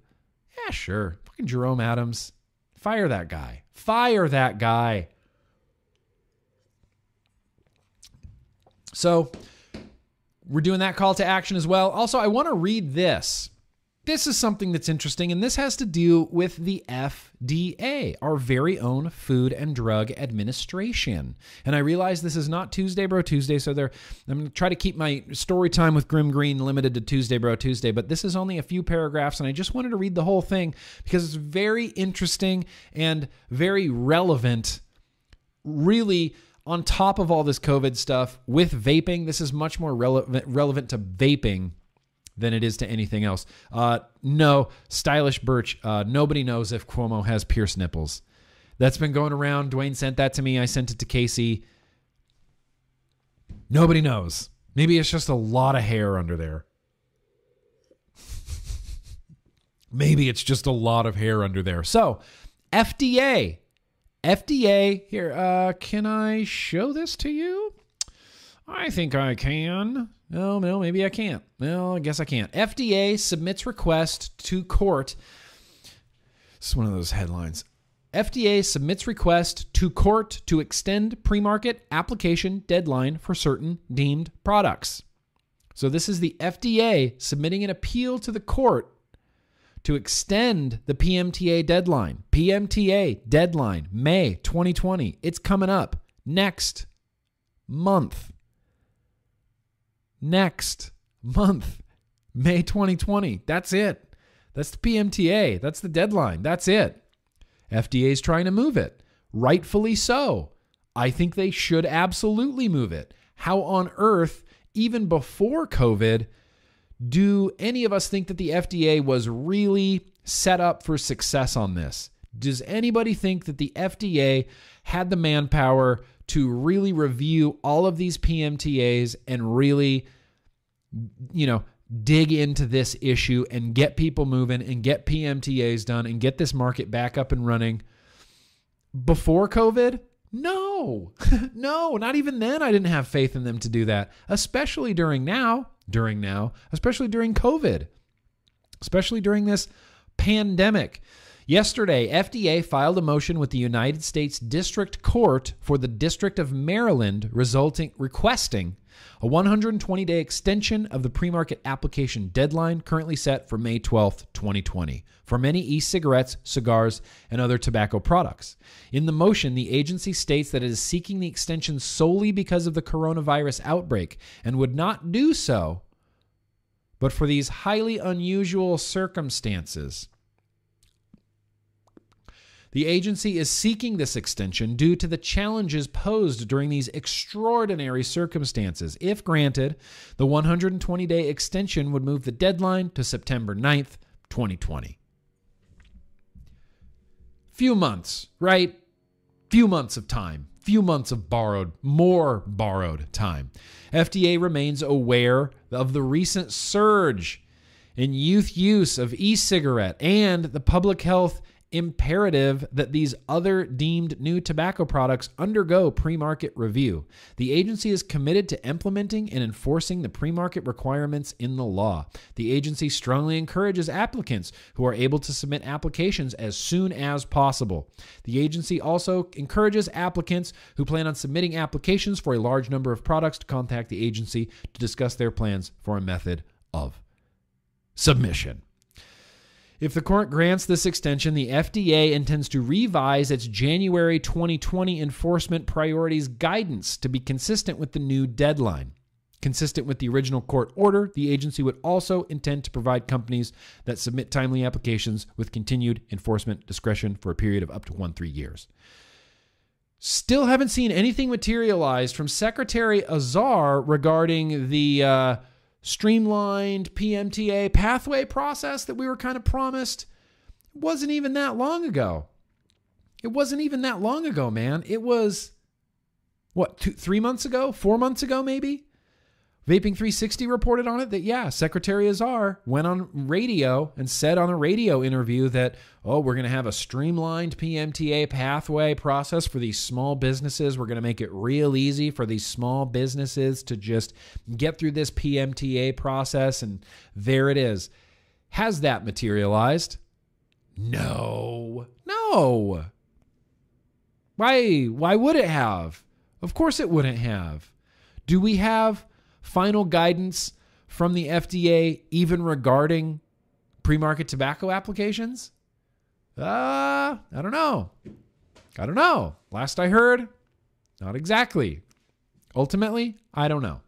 S1: yeah, sure. Fucking Jerome Adams. Fire that guy. Fire that guy. So we're doing that call to action as well. Also, I want to read this. This is something that's interesting, and this has to do with the FDA, our very own Food and Drug Administration. And I realize this is not Tuesday, Bro Tuesday, so I'm going to try to keep my story time with Grimm Green limited to Tuesday, Bro Tuesday, but this is only a few paragraphs, and I just wanted to read the whole thing because it's very interesting and very relevant, really on top of all this COVID stuff with vaping. This is much more relevant, relevant to vaping than it is to anything else. Uh, no, stylish Birch. Uh, nobody knows if Cuomo has pierced nipples. That's been going around. Dwayne sent that to me. I sent it to Casey. Nobody knows. Maybe it's just a lot of hair under there. [LAUGHS] Maybe it's just a lot of hair under there. So, FDA. FDA, here, uh, can I show this to you? I think I can. Oh, no, maybe I can't. Well, I guess I can't. FDA submits request to court. This is one of those headlines. FDA submits request to court to extend pre-market application deadline for certain deemed products. So this is the FDA submitting an appeal to the court to extend the PMTA deadline. PMTA deadline May 2020. It's coming up next month next month, May 2020. That's it. That's the PMTA. That's the deadline. That's it. FDA is trying to move it. Rightfully so. I think they should absolutely move it. How on earth, even before COVID, do any of us think that the FDA was really set up for success on this? Does anybody think that the FDA had the manpower to really review all of these PMTAs and really, you know, dig into this issue and get people moving and get PMTAs done and get this market back up and running before COVID? No, [LAUGHS] no, not even then. I didn't have faith in them to do that, especially during now, during now, especially during COVID, especially during this pandemic. Yesterday, FDA filed a motion with the United States District Court for the District of Maryland resulting requesting a 120-day extension of the pre-market application deadline currently set for May 12, 2020 for many e-cigarettes, cigars, and other tobacco products. In the motion, the agency states that it is seeking the extension solely because of the coronavirus outbreak and would not do so but for these highly unusual circumstances. The agency is seeking this extension due to the challenges posed during these extraordinary circumstances. If granted, the 120 day extension would move the deadline to September 9th, 2020. Few months, right? Few months of time, few months of borrowed, more borrowed time. FDA remains aware of the recent surge in youth use of e cigarette and the public health imperative that these other deemed new tobacco products undergo pre market review. The agency is committed to implementing and enforcing the pre market requirements in the law. The agency strongly encourages applicants who are able to submit applications as soon as possible. The agency also encourages applicants who plan on submitting applications for a large number of products to contact the agency to discuss their plans for a method of submission. If the court grants this extension, the FDA intends to revise its January 2020 enforcement priorities guidance to be consistent with the new deadline. Consistent with the original court order, the agency would also intend to provide companies that submit timely applications with continued enforcement discretion for a period of up to one three years. Still haven't seen anything materialized from Secretary Azar regarding the uh, streamlined PMTA pathway process that we were kind of promised. It wasn't even that long ago. It wasn't even that long ago, man. It was, what, two, three months ago? Four months ago, maybe? Vaping 360 reported on it that, yeah, Secretary Azar went on radio and said on a radio interview that, oh, we're going to have a streamlined PMTA pathway process for these small businesses. We're going to make it real easy for these small businesses to just get through this PMTA process. And there it is. Has that materialized? No. No. Why? Why would it have? Of course it wouldn't have. Do we have final guidance from the FDA even regarding pre-market tobacco applications? Uh, I don't know. I don't know. Last I heard, not exactly. Ultimately, I don't know.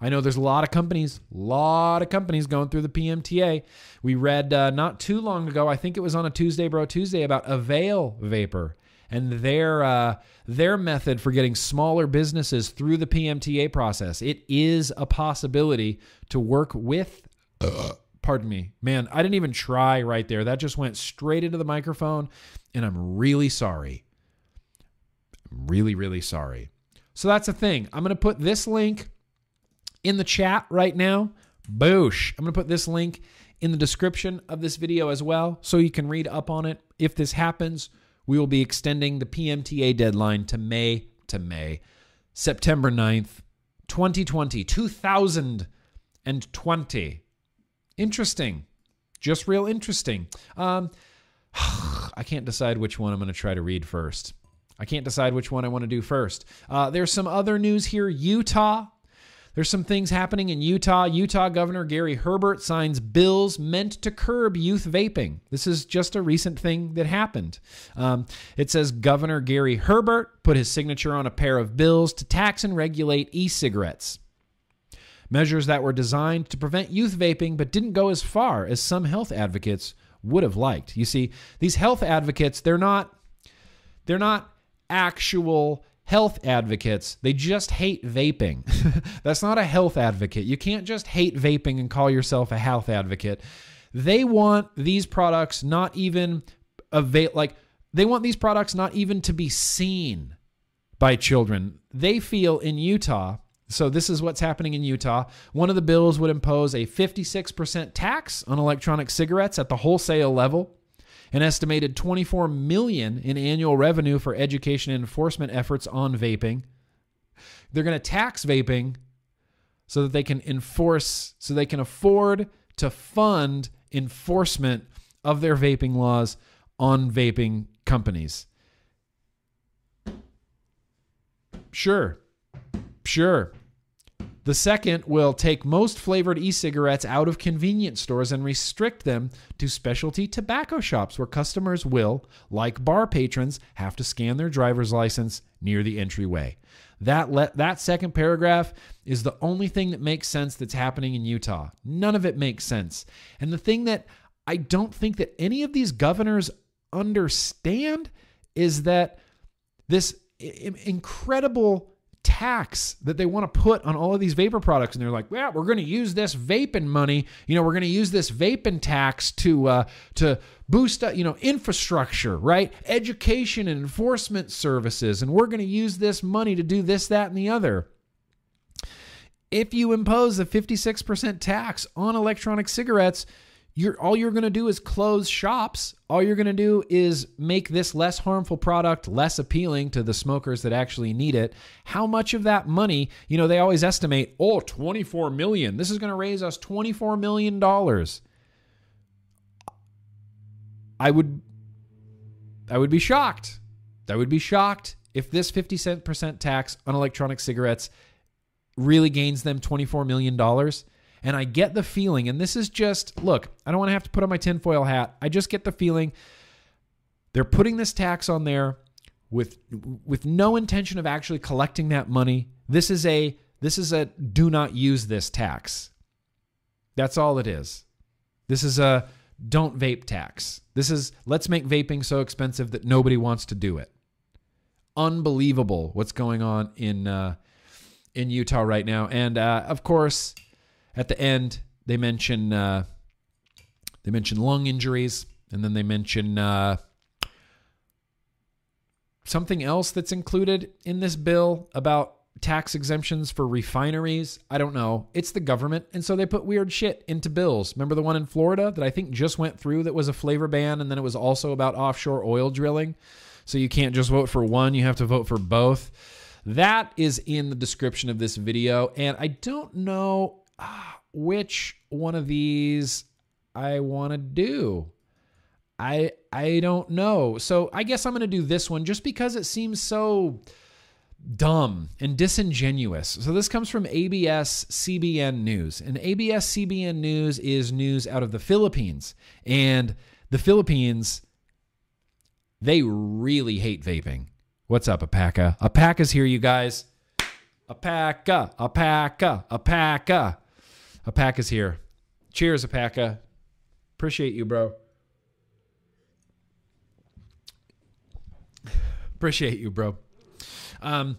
S1: I know there's a lot of companies, a lot of companies going through the PMTA. We read uh, not too long ago, I think it was on a Tuesday Bro Tuesday about Avail Vapor and their uh, their method for getting smaller businesses through the PMTA process. It is a possibility to work with. Uh, pardon me, man. I didn't even try right there. That just went straight into the microphone, and I'm really sorry. I'm really, really sorry. So that's the thing. I'm to put this link in the chat right now. Boosh. I'm to put this link in the description of this video as well so you can read up on it if this happens we will be extending the PMTA deadline to May to May, September 9th, 2020, 2020. Interesting. Just real interesting. Um, [SIGHS] I can't decide which one I'm going to try to read first. I can't decide which one I want to do first. Uh, there's some other news here. Utah there's some things happening in Utah. Utah Governor Gary Herbert signs bills meant to curb youth vaping. This is just a recent thing that happened. Um, it says Governor Gary Herbert put his signature on a pair of bills to tax and regulate e cigarettes. Measures that were designed to prevent youth vaping but didn't go as far as some health advocates would have liked. You see, these health advocates, they're not they're not actual health advocates, they just hate vaping. [LAUGHS] That's not a health advocate. You can't just hate vaping and call yourself a health advocate. They want these products not even avail like they want these products not even to be seen by children. They feel in Utah so, this is what's happening in Utah. One of the bills would impose a 56% tax on electronic cigarettes at the wholesale level an estimated 24 million in annual revenue for education enforcement efforts on vaping. They're going to tax vaping so that they can enforce so they can afford to fund enforcement of their vaping laws on vaping companies. Sure. Sure. The second will take most flavored e cigarettes out of convenience stores and restrict them to specialty tobacco shops where customers will, like bar patrons, have to scan their driver's license near the entryway. That, le- that second paragraph is the only thing that makes sense that's happening in Utah. None of it makes sense. And the thing that I don't think that any of these governors understand is that this incredible tax that they want to put on all of these vapor products and they're like yeah we're going to use this vaping money you know we're going to use this vaping tax to uh, to boost uh, you know infrastructure right? Education and enforcement services and we're going to use this money to do this that and the other. If you impose a 56% tax on electronic cigarettes you're all you're going to do is close shops. All you're going to do is make this less harmful product less appealing to the smokers that actually need it. How much of that money, you know, they always estimate, oh, 24 million. This is going to raise us 24 million dollars. I would I would be shocked. I would be shocked if this 50 cent percent tax on electronic cigarettes really gains them 24 million dollars. And I get the feeling, and this is just look, I don't want to have to put on my tinfoil hat. I just get the feeling they're putting this tax on there with with no intention of actually collecting that money. This is a this is a do not use this tax. That's all it is. This is a don't vape tax. This is let's make vaping so expensive that nobody wants to do it. Unbelievable what's going on in uh, in Utah right now, and uh, of course, at the end they mention uh, they mention lung injuries, and then they mention uh, something else that's included in this bill about tax exemptions for refineries. I don't know. It's the government. And so they put weird shit into bills. Remember the one in Florida that I think just went through that was a flavor ban and then it was also about offshore oil drilling. So you can't just vote for one, you have to vote for both. That is in the description of this video. And I don't know Ah, which one of these I want to do. I I don't know. So I guess I'm going to do this one just because it seems so dumb and disingenuous. So this comes from ABS CBN News. And ABS CBN News is news out of the Philippines. And the Philippines they really hate vaping. What's up, Apaca? Apaca's here, you guys. Apaca, Apaca, Apaca. Apaca's here. Cheers, Apaca. Appreciate you, bro. Appreciate you, bro. Um,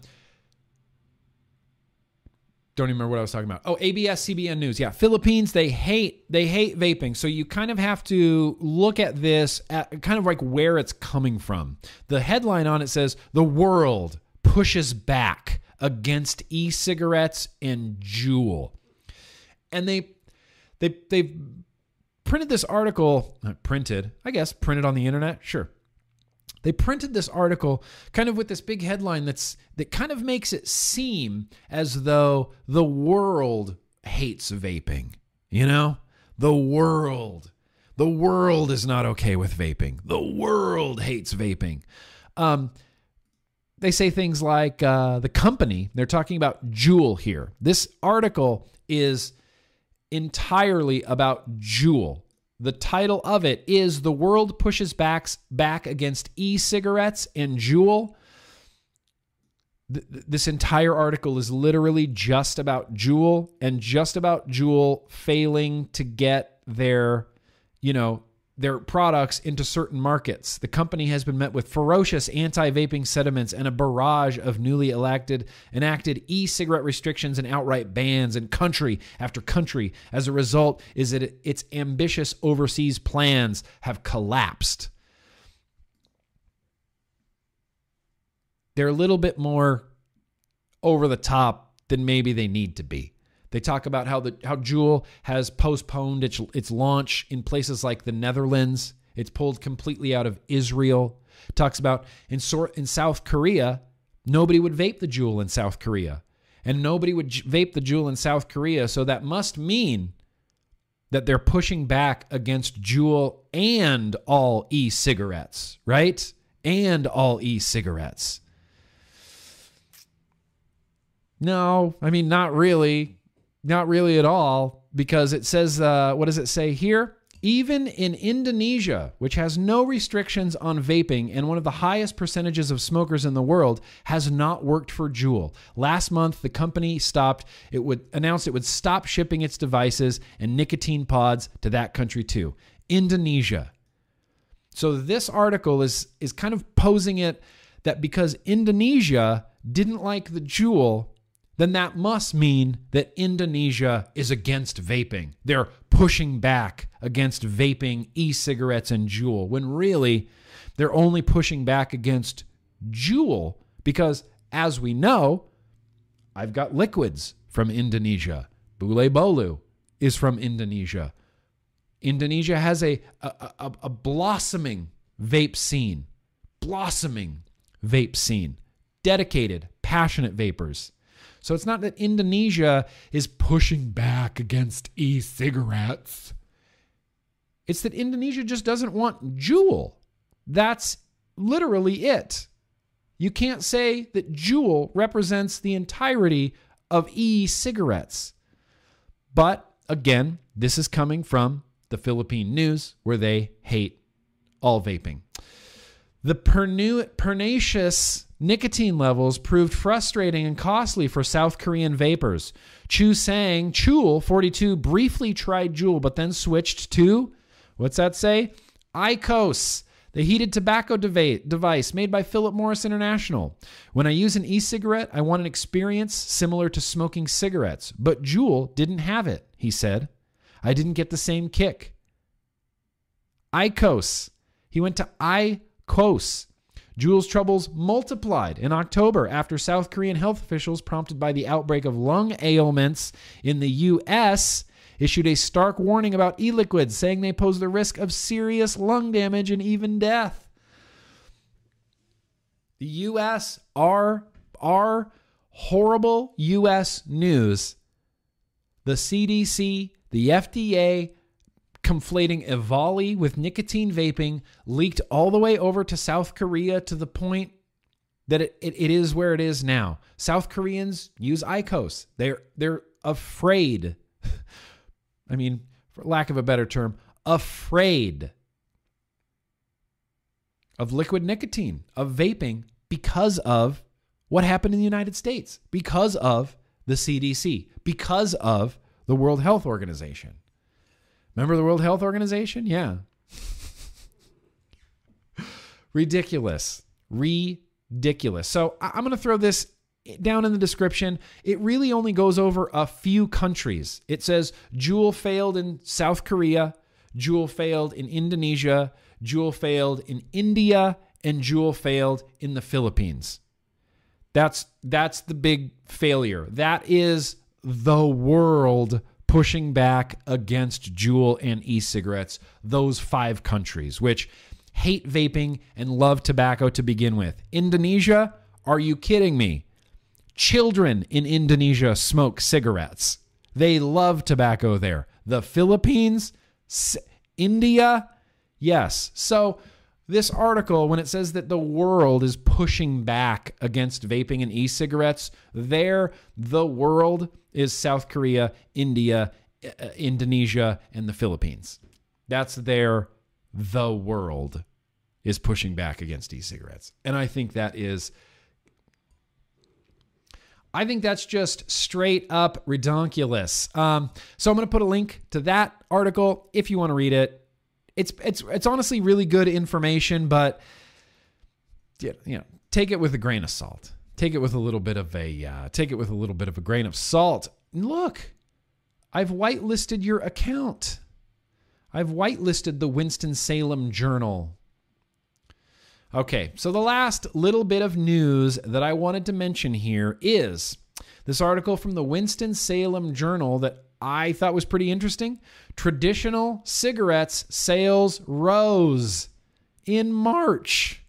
S1: don't even remember what I was talking about. Oh, ABS CBN News. Yeah, Philippines they hate they hate vaping. So you kind of have to look at this at kind of like where it's coming from. The headline on it says the world pushes back against e-cigarettes and Juul. And they they they printed this article, printed, I guess, printed on the internet, sure. They printed this article kind of with this big headline that's that kind of makes it seem as though the world hates vaping. You know? The world. The world is not okay with vaping. The world hates vaping. Um, they say things like uh, the company, they're talking about Juul here. This article is entirely about Juul. The title of it is The World Pushes Back, back Against E Cigarettes and Juul. Th- this entire article is literally just about Juul and just about Juul failing to get their, you know, their products into certain markets. The company has been met with ferocious anti-vaping sentiments and a barrage of newly elected enacted e-cigarette restrictions and outright bans in country after country. As a result, is that its ambitious overseas plans have collapsed. They're a little bit more over the top than maybe they need to be. They talk about how the how Juul has postponed its its launch in places like the Netherlands. It's pulled completely out of Israel. Talks about in in South Korea, nobody would vape the Juul in South Korea, and nobody would vape the Juul in South Korea. So that must mean that they're pushing back against Juul and all e-cigarettes, right? And all e-cigarettes. No, I mean not really. Not really at all, because it says, uh, what does it say here? Even in Indonesia, which has no restrictions on vaping and one of the highest percentages of smokers in the world, has not worked for Juul. Last month, the company stopped. It would announce it would stop shipping its devices and nicotine pods to that country too. Indonesia. So this article is is kind of posing it that because Indonesia didn't like the Juul, then that must mean that Indonesia is against vaping. They're pushing back against vaping, e cigarettes, and Juul, when really they're only pushing back against Juul because, as we know, I've got liquids from Indonesia. Bule Bolu is from Indonesia. Indonesia has a, a, a, a blossoming vape scene, blossoming vape scene, dedicated, passionate vapors. So it's not that Indonesia is pushing back against e cigarettes. It's that Indonesia just doesn't want Juul. That's literally it. You can't say that Juul represents the entirety of e cigarettes. But again, this is coming from the Philippine news where they hate all vaping. The pernu- pernicious nicotine levels proved frustrating and costly for South Korean vapors. Chu Sang Chul, 42, briefly tried Juul, but then switched to, what's that say? IQOS, the heated tobacco device made by Philip Morris International. When I use an e cigarette, I want an experience similar to smoking cigarettes, but Juul didn't have it, he said. I didn't get the same kick. IQOS. He went to IQOS. Juul's troubles multiplied in October after South Korean health officials, prompted by the outbreak of lung ailments in the U.S., issued a stark warning about e liquids, saying they pose the risk of serious lung damage and even death. The U.S., our, our horrible U.S. news, the CDC, the FDA, conflating Evali with nicotine vaping leaked all the way over to South Korea to the point that it, it, it is where it is now. South Koreans use IQOS. They're they're afraid. [LAUGHS] I mean, for lack of a better term, afraid of liquid nicotine, of vaping because of what happened in the United States, because of the CDC, because of the World Health Organization. Remember the World Health Organization? Yeah. Ridiculous. Ridiculous. So I'm going to throw this down in the description. It really only goes over a few countries. It says Juul failed in South Korea, Juul failed in Indonesia, Juul failed in India, and Juul failed in the Philippines. That's that's the big failure. That is the world pushing back against Juul and e-cigarettes. Those five countries which hate vaping and love tobacco to begin with. Indonesia, are you kidding me? Children in Indonesia smoke cigarettes. They love tobacco there. The Philippines, India, yes. So this article, when it says that the world is pushing back against vaping and e cigarettes, there, the world is South Korea, India, uh, Indonesia, and the Philippines. That's their, the world is pushing back against e cigarettes. And I think that is. I think that's just straight up redonkulous. Um, so I'm going to put a link to that article if you want to read it it's it's it's honestly really good information, but you know, take it with a grain of salt. Take it with a little bit of a uh, take it with a little bit of a grain of salt. Look, I've whitelisted your account. I've whitelisted the Winston Salem Journal. Okay, so the last little bit of news that I wanted to mention here is this article from the Winston Salem Journal that I thought was pretty interesting. Traditional cigarettes sales rose in March.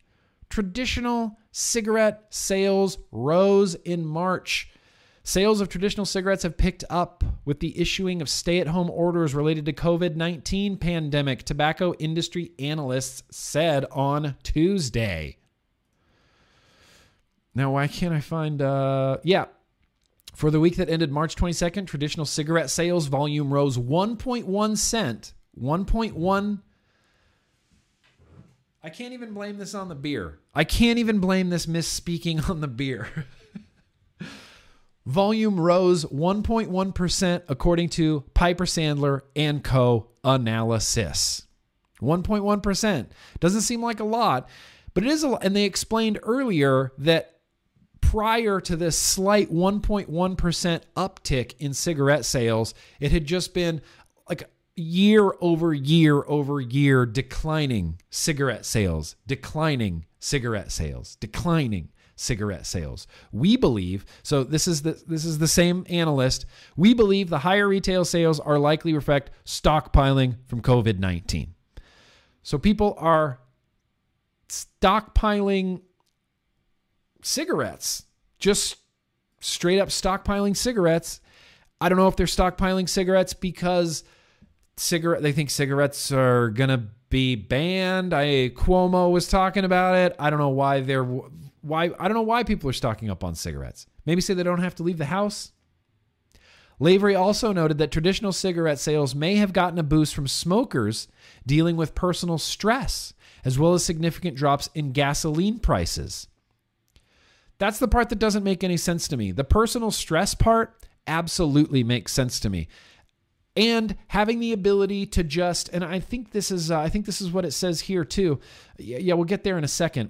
S1: Traditional cigarette sales rose in March. Sales of traditional cigarettes have picked up with the issuing of stay-at-home orders related to COVID-19 pandemic, tobacco industry analysts said on Tuesday. Now, why can't I find uh yeah, for the week that ended March 22nd, traditional cigarette sales volume rose 1.1 cent. 1.1 I can't even blame this on the beer. I can't even blame this misspeaking [LAUGHS] on the beer. [LAUGHS] volume rose 1.1% according to Piper Sandler and Co analysis. 1.1%. Doesn't seem like a lot, but it is a lot. And they explained earlier that prior to this slight 1.1% uptick in cigarette sales, it had just been like year over year over year declining cigarette sales, declining cigarette sales, declining cigarette sales. We believe, so this is the this is the same analyst. We believe the higher retail sales are likely reflect stockpiling from COVID-19. So people are stockpiling cigarettes. Just straight up stockpiling cigarettes. I don't know if they're stockpiling cigarettes because cigarette they think cigarettes are gonna be banned. I Cuomo was talking about it. I don't know why they're why I don't know why people are stocking up on cigarettes. Maybe say they don't have to leave the house. Lavery also noted that traditional cigarette sales may have gotten a boost from smokers dealing with personal stress, as well as significant drops in gasoline prices. That's the part that doesn't make any sense to me. The personal stress part absolutely makes sense to me. And having the ability to just, and I think this is, uh, I think this is what it says here too. Yeah, yeah, we'll get there in a second.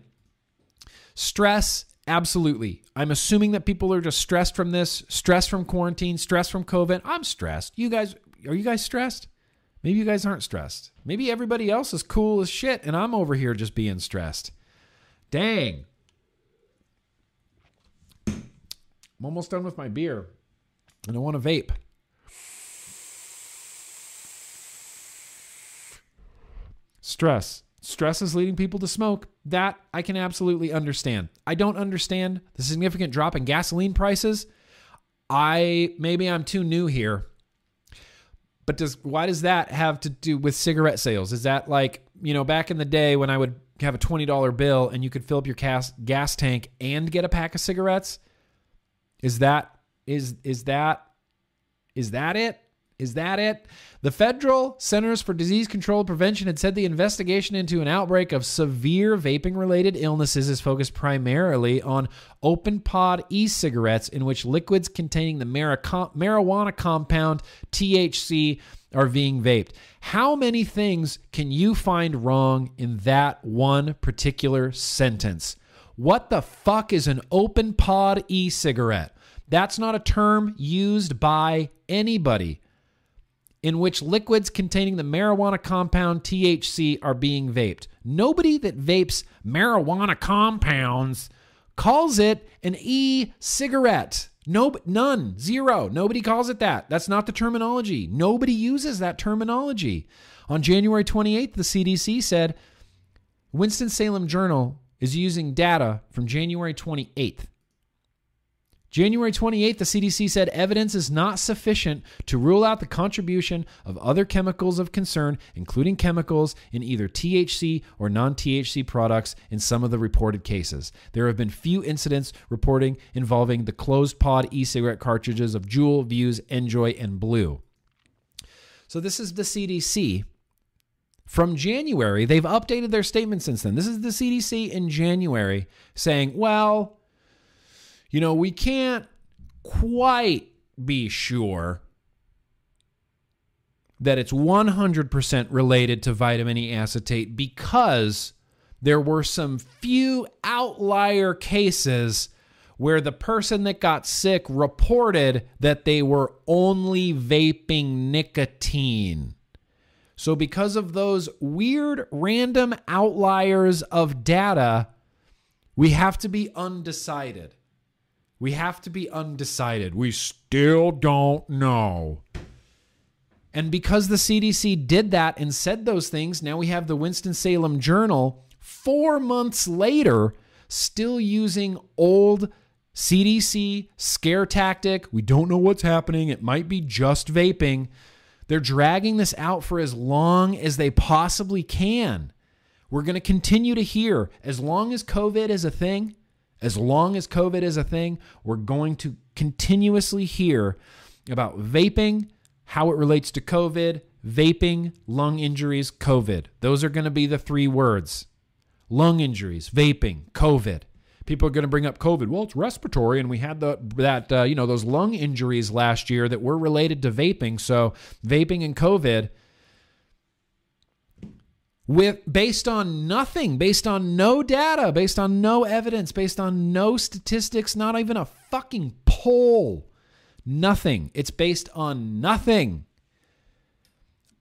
S1: Stress, absolutely. I'm assuming that people are just stressed from this, stressed from quarantine, stressed from COVID. I'm stressed. You guys, are you guys stressed? Maybe you guys aren't stressed. Maybe everybody else is cool as shit, and I'm over here just being stressed. Dang. I'm almost done with my beer, and I want to vape. Stress. Stress is leading people to smoke. That I can absolutely understand. I don't understand the significant drop in gasoline prices. I maybe I'm too new here. But does why does that have to do with cigarette sales? Is that like, you know, back in the day when I would have a $20 bill and you could fill up your gas gas tank and get a pack of cigarettes? Is that is is that is that it? Is that it? The Federal Centers for Disease Control and Prevention had said the investigation into an outbreak of severe vaping related illnesses is focused primarily on open pod e cigarettes, in which liquids containing the marijuana compound THC are being vaped. How many things can you find wrong in that one particular sentence? What the fuck is an open pod e cigarette? That's not a term used by anybody in which liquids containing the marijuana compound THC are being vaped. Nobody that vapes marijuana compounds calls it an e cigarette. No, none, zero. Nobody calls it that. That's not the terminology. Nobody uses that terminology. On January 28th, the CDC said Winston-Salem Journal is using data from January 28th. January 28th, the CDC said evidence is not sufficient to rule out the contribution of other chemicals of concern, including chemicals in either THC or non THC products in some of the reported cases. There have been few incidents reporting involving the closed pod e cigarette cartridges of Juul, Vuse, NJOY, and blu. So, this is the CDC. From January, they've updated their statement since then. This is the CDC in January saying, well, you know, we can't quite be sure that it's 100% related to vitamin E acetate because there were some few outlier cases where the person that got sick reported that they were only vaping nicotine. So, because of those weird random outliers of data, we have to be undecided. We have to be undecided. We still don't know. And because the CDC did that and said those things, now we have the Winston-Salem Journal four months later still using old CDC scare tactic. We don't know what's happening. It might be just vaping. They're dragging this out for as long as they possibly can. We're going to continue to hear as long as COVID is a thing, as long as COVID is a thing, we're going to continuously hear about vaping, how it relates to COVID, vaping, lung injuries, COVID. Those are going to be the three words lung injuries, vaping, COVID. People are going to bring up COVID. Well, it's respiratory, and we had the that uh, you know those lung injuries last year that were related to vaping. So vaping and COVID with based on nothing, based on no data, based on no evidence, based on no statistics, not even a fucking poll. Nothing. It's based on nothing.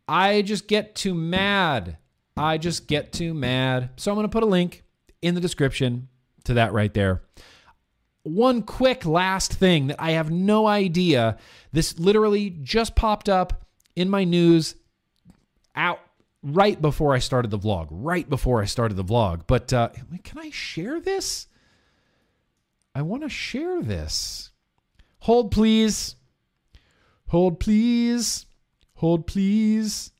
S1: I just get too mad. I just get too mad. So I'm going to put a link in the description to that right there. one quick last thing that I have no idea. This literally just popped up in my news out right before I started the vlog. Right before I started the vlog. But uh, can I share this? I want to share this. Hold, please. Hold, please. Hold, please.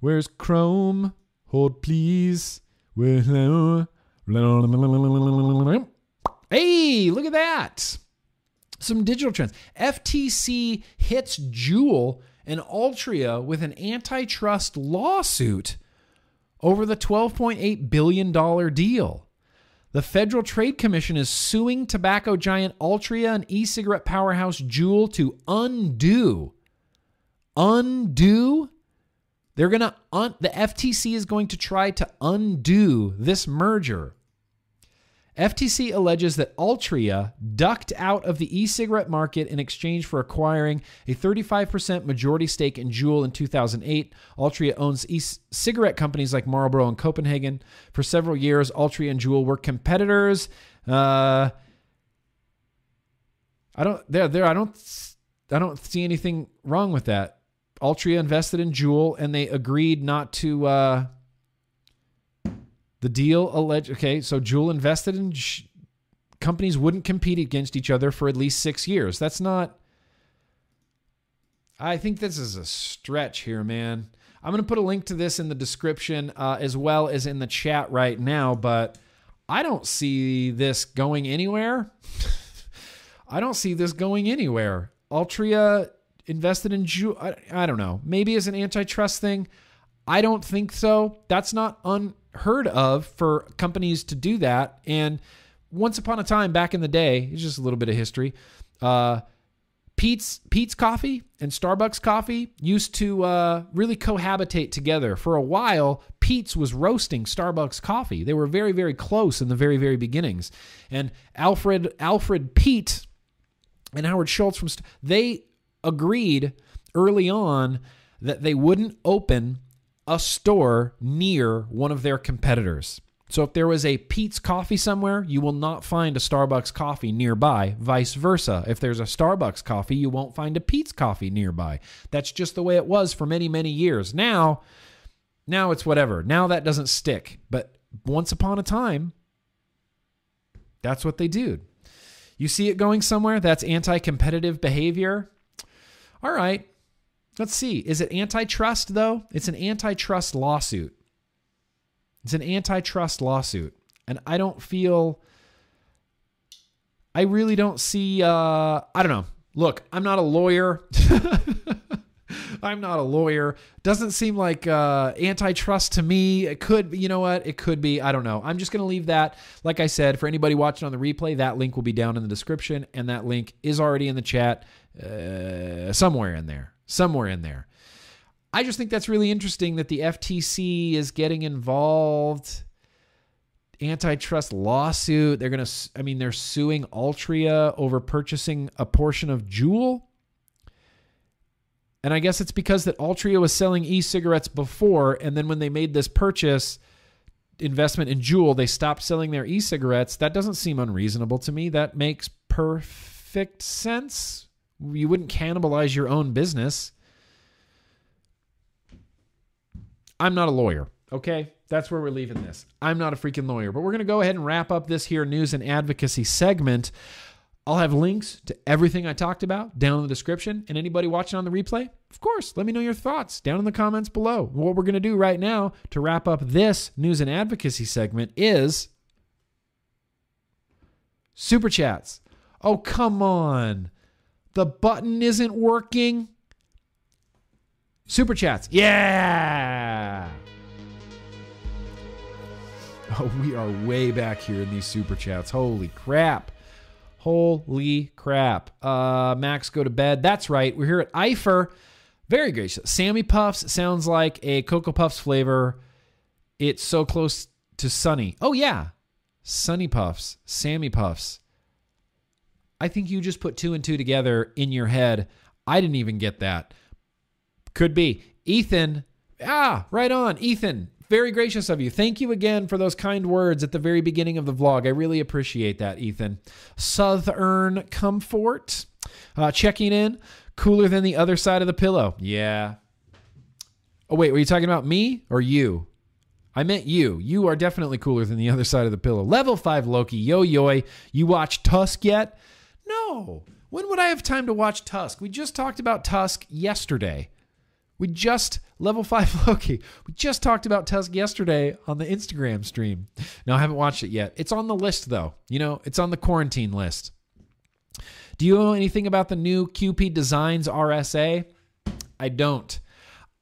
S1: Where's Chrome? Hold, please. Where- Hey, look at that. Some digital trends. FTC hits Juul and Altria with an antitrust lawsuit over the $12.8 billion deal. The Federal Trade Commission is suing tobacco giant Altria and e cigarette powerhouse Juul to undo. Undo? They're going to, un- the FTC is going to try to undo this merger. FTC alleges that Altria ducked out of the e cigarette market in exchange for acquiring a 35% majority stake in Juul in 2008. Altria owns e cigarette companies like Marlboro and Copenhagen. For several years, Altria and Juul were competitors. Uh, I don't there there I don't I don't see anything wrong with that. Altria invested in Juul and they agreed not to uh, the deal alleged. Okay, so Juul invested in companies wouldn't compete against each other for at least six years. That's not. I think this is a stretch here, man. I'm going to put a link to this in the description uh, as well as in the chat right now, but I don't see this going anywhere. [LAUGHS] I don't see this going anywhere. Altria invested in Ju. I, I don't know. Maybe as an antitrust thing. I don't think so. That's not unheard of for companies to do that. And once upon a time, back in the day, it's just a little bit of history. Uh, Peet's Peet's Coffee and Starbucks Coffee used to uh, really cohabitate together. For a while, Peet's was roasting Starbucks coffee. They were very, very close in the very, very beginnings. And Alfred Alfred Peet and Howard Schultz from they agreed early on that they wouldn't open a store near one of their competitors. So if there was a Peet's coffee somewhere, you will not find a Starbucks coffee nearby. Vice versa. If there's a Starbucks coffee, you won't find a Peet's coffee nearby. That's just the way it was for many, many years. Now, now it's whatever. Now that doesn't stick. But once upon a time, that's what they do. You see it going somewhere? That's anti-competitive behavior. All right. Let's see. Is it antitrust though? It's an antitrust lawsuit. It's an antitrust lawsuit. And I don't feel I really don't see uh I don't know. Look, I'm not a lawyer. [LAUGHS] I'm not a lawyer. Doesn't seem like uh, antitrust to me. It could, you know what? It could be. I don't know. I'm just going to leave that. Like I said, for anybody watching on the replay, that link will be down in the description, and that link is already in the chat uh, somewhere in there. Somewhere in there. I just think that's really interesting that the FTC is getting involved. Antitrust lawsuit. They're going to, I mean, they're suing Altria over purchasing a portion of Juul. And I guess it's because that Altria was selling e-cigarettes before, and then when they made this purchase investment in Juul, they stopped selling their e-cigarettes. That doesn't seem unreasonable to me. That makes perfect sense. You wouldn't cannibalize your own business. I'm not a lawyer, okay? That's where we're leaving this. I'm not a freaking lawyer, but we're going to go ahead and wrap up this here news and advocacy segment. I'll have links to everything I talked about down in the description. And anybody watching on the replay, of course, let me know your thoughts down in the comments below. What we're going to do right now to wrap up this news and advocacy segment is super chats. Oh, come on. The button isn't working. Super chats. Yeah. Oh, we are way back here in these super chats. Holy crap. Holy crap. Uh, Max, go to bed. That's right. We're here at Eifer. Very gracious. Sammy Puffs sounds like a Cocoa Puffs flavor. It's so close to Sunny. Oh, yeah. Sunny Puffs. Sammy Puffs. I think you just put two and two together in your head. I didn't even get that. Could be. Ethan. Ah, right on. Ethan. very gracious of you. Thank you again for those kind words at the very beginning of the vlog. I really appreciate that, Ethan. Southern Comfort uh, checking in. Cooler than the other side of the pillow. Yeah. Oh, wait, were you talking about me or you? I meant you. You are definitely cooler than the other side of the pillow. Level 5 Loki, yo yo. You watch Tusk yet? No. When would I have time to watch Tusk? We just talked about Tusk yesterday. We just, level 5 [LAUGHS] Loki, we just talked about Tusk yesterday on the Instagram stream. No, I haven't watched it yet. It's on the list, though. You know, it's on the quarantine list. Do you know anything about the new QP Designs RSA? I don't.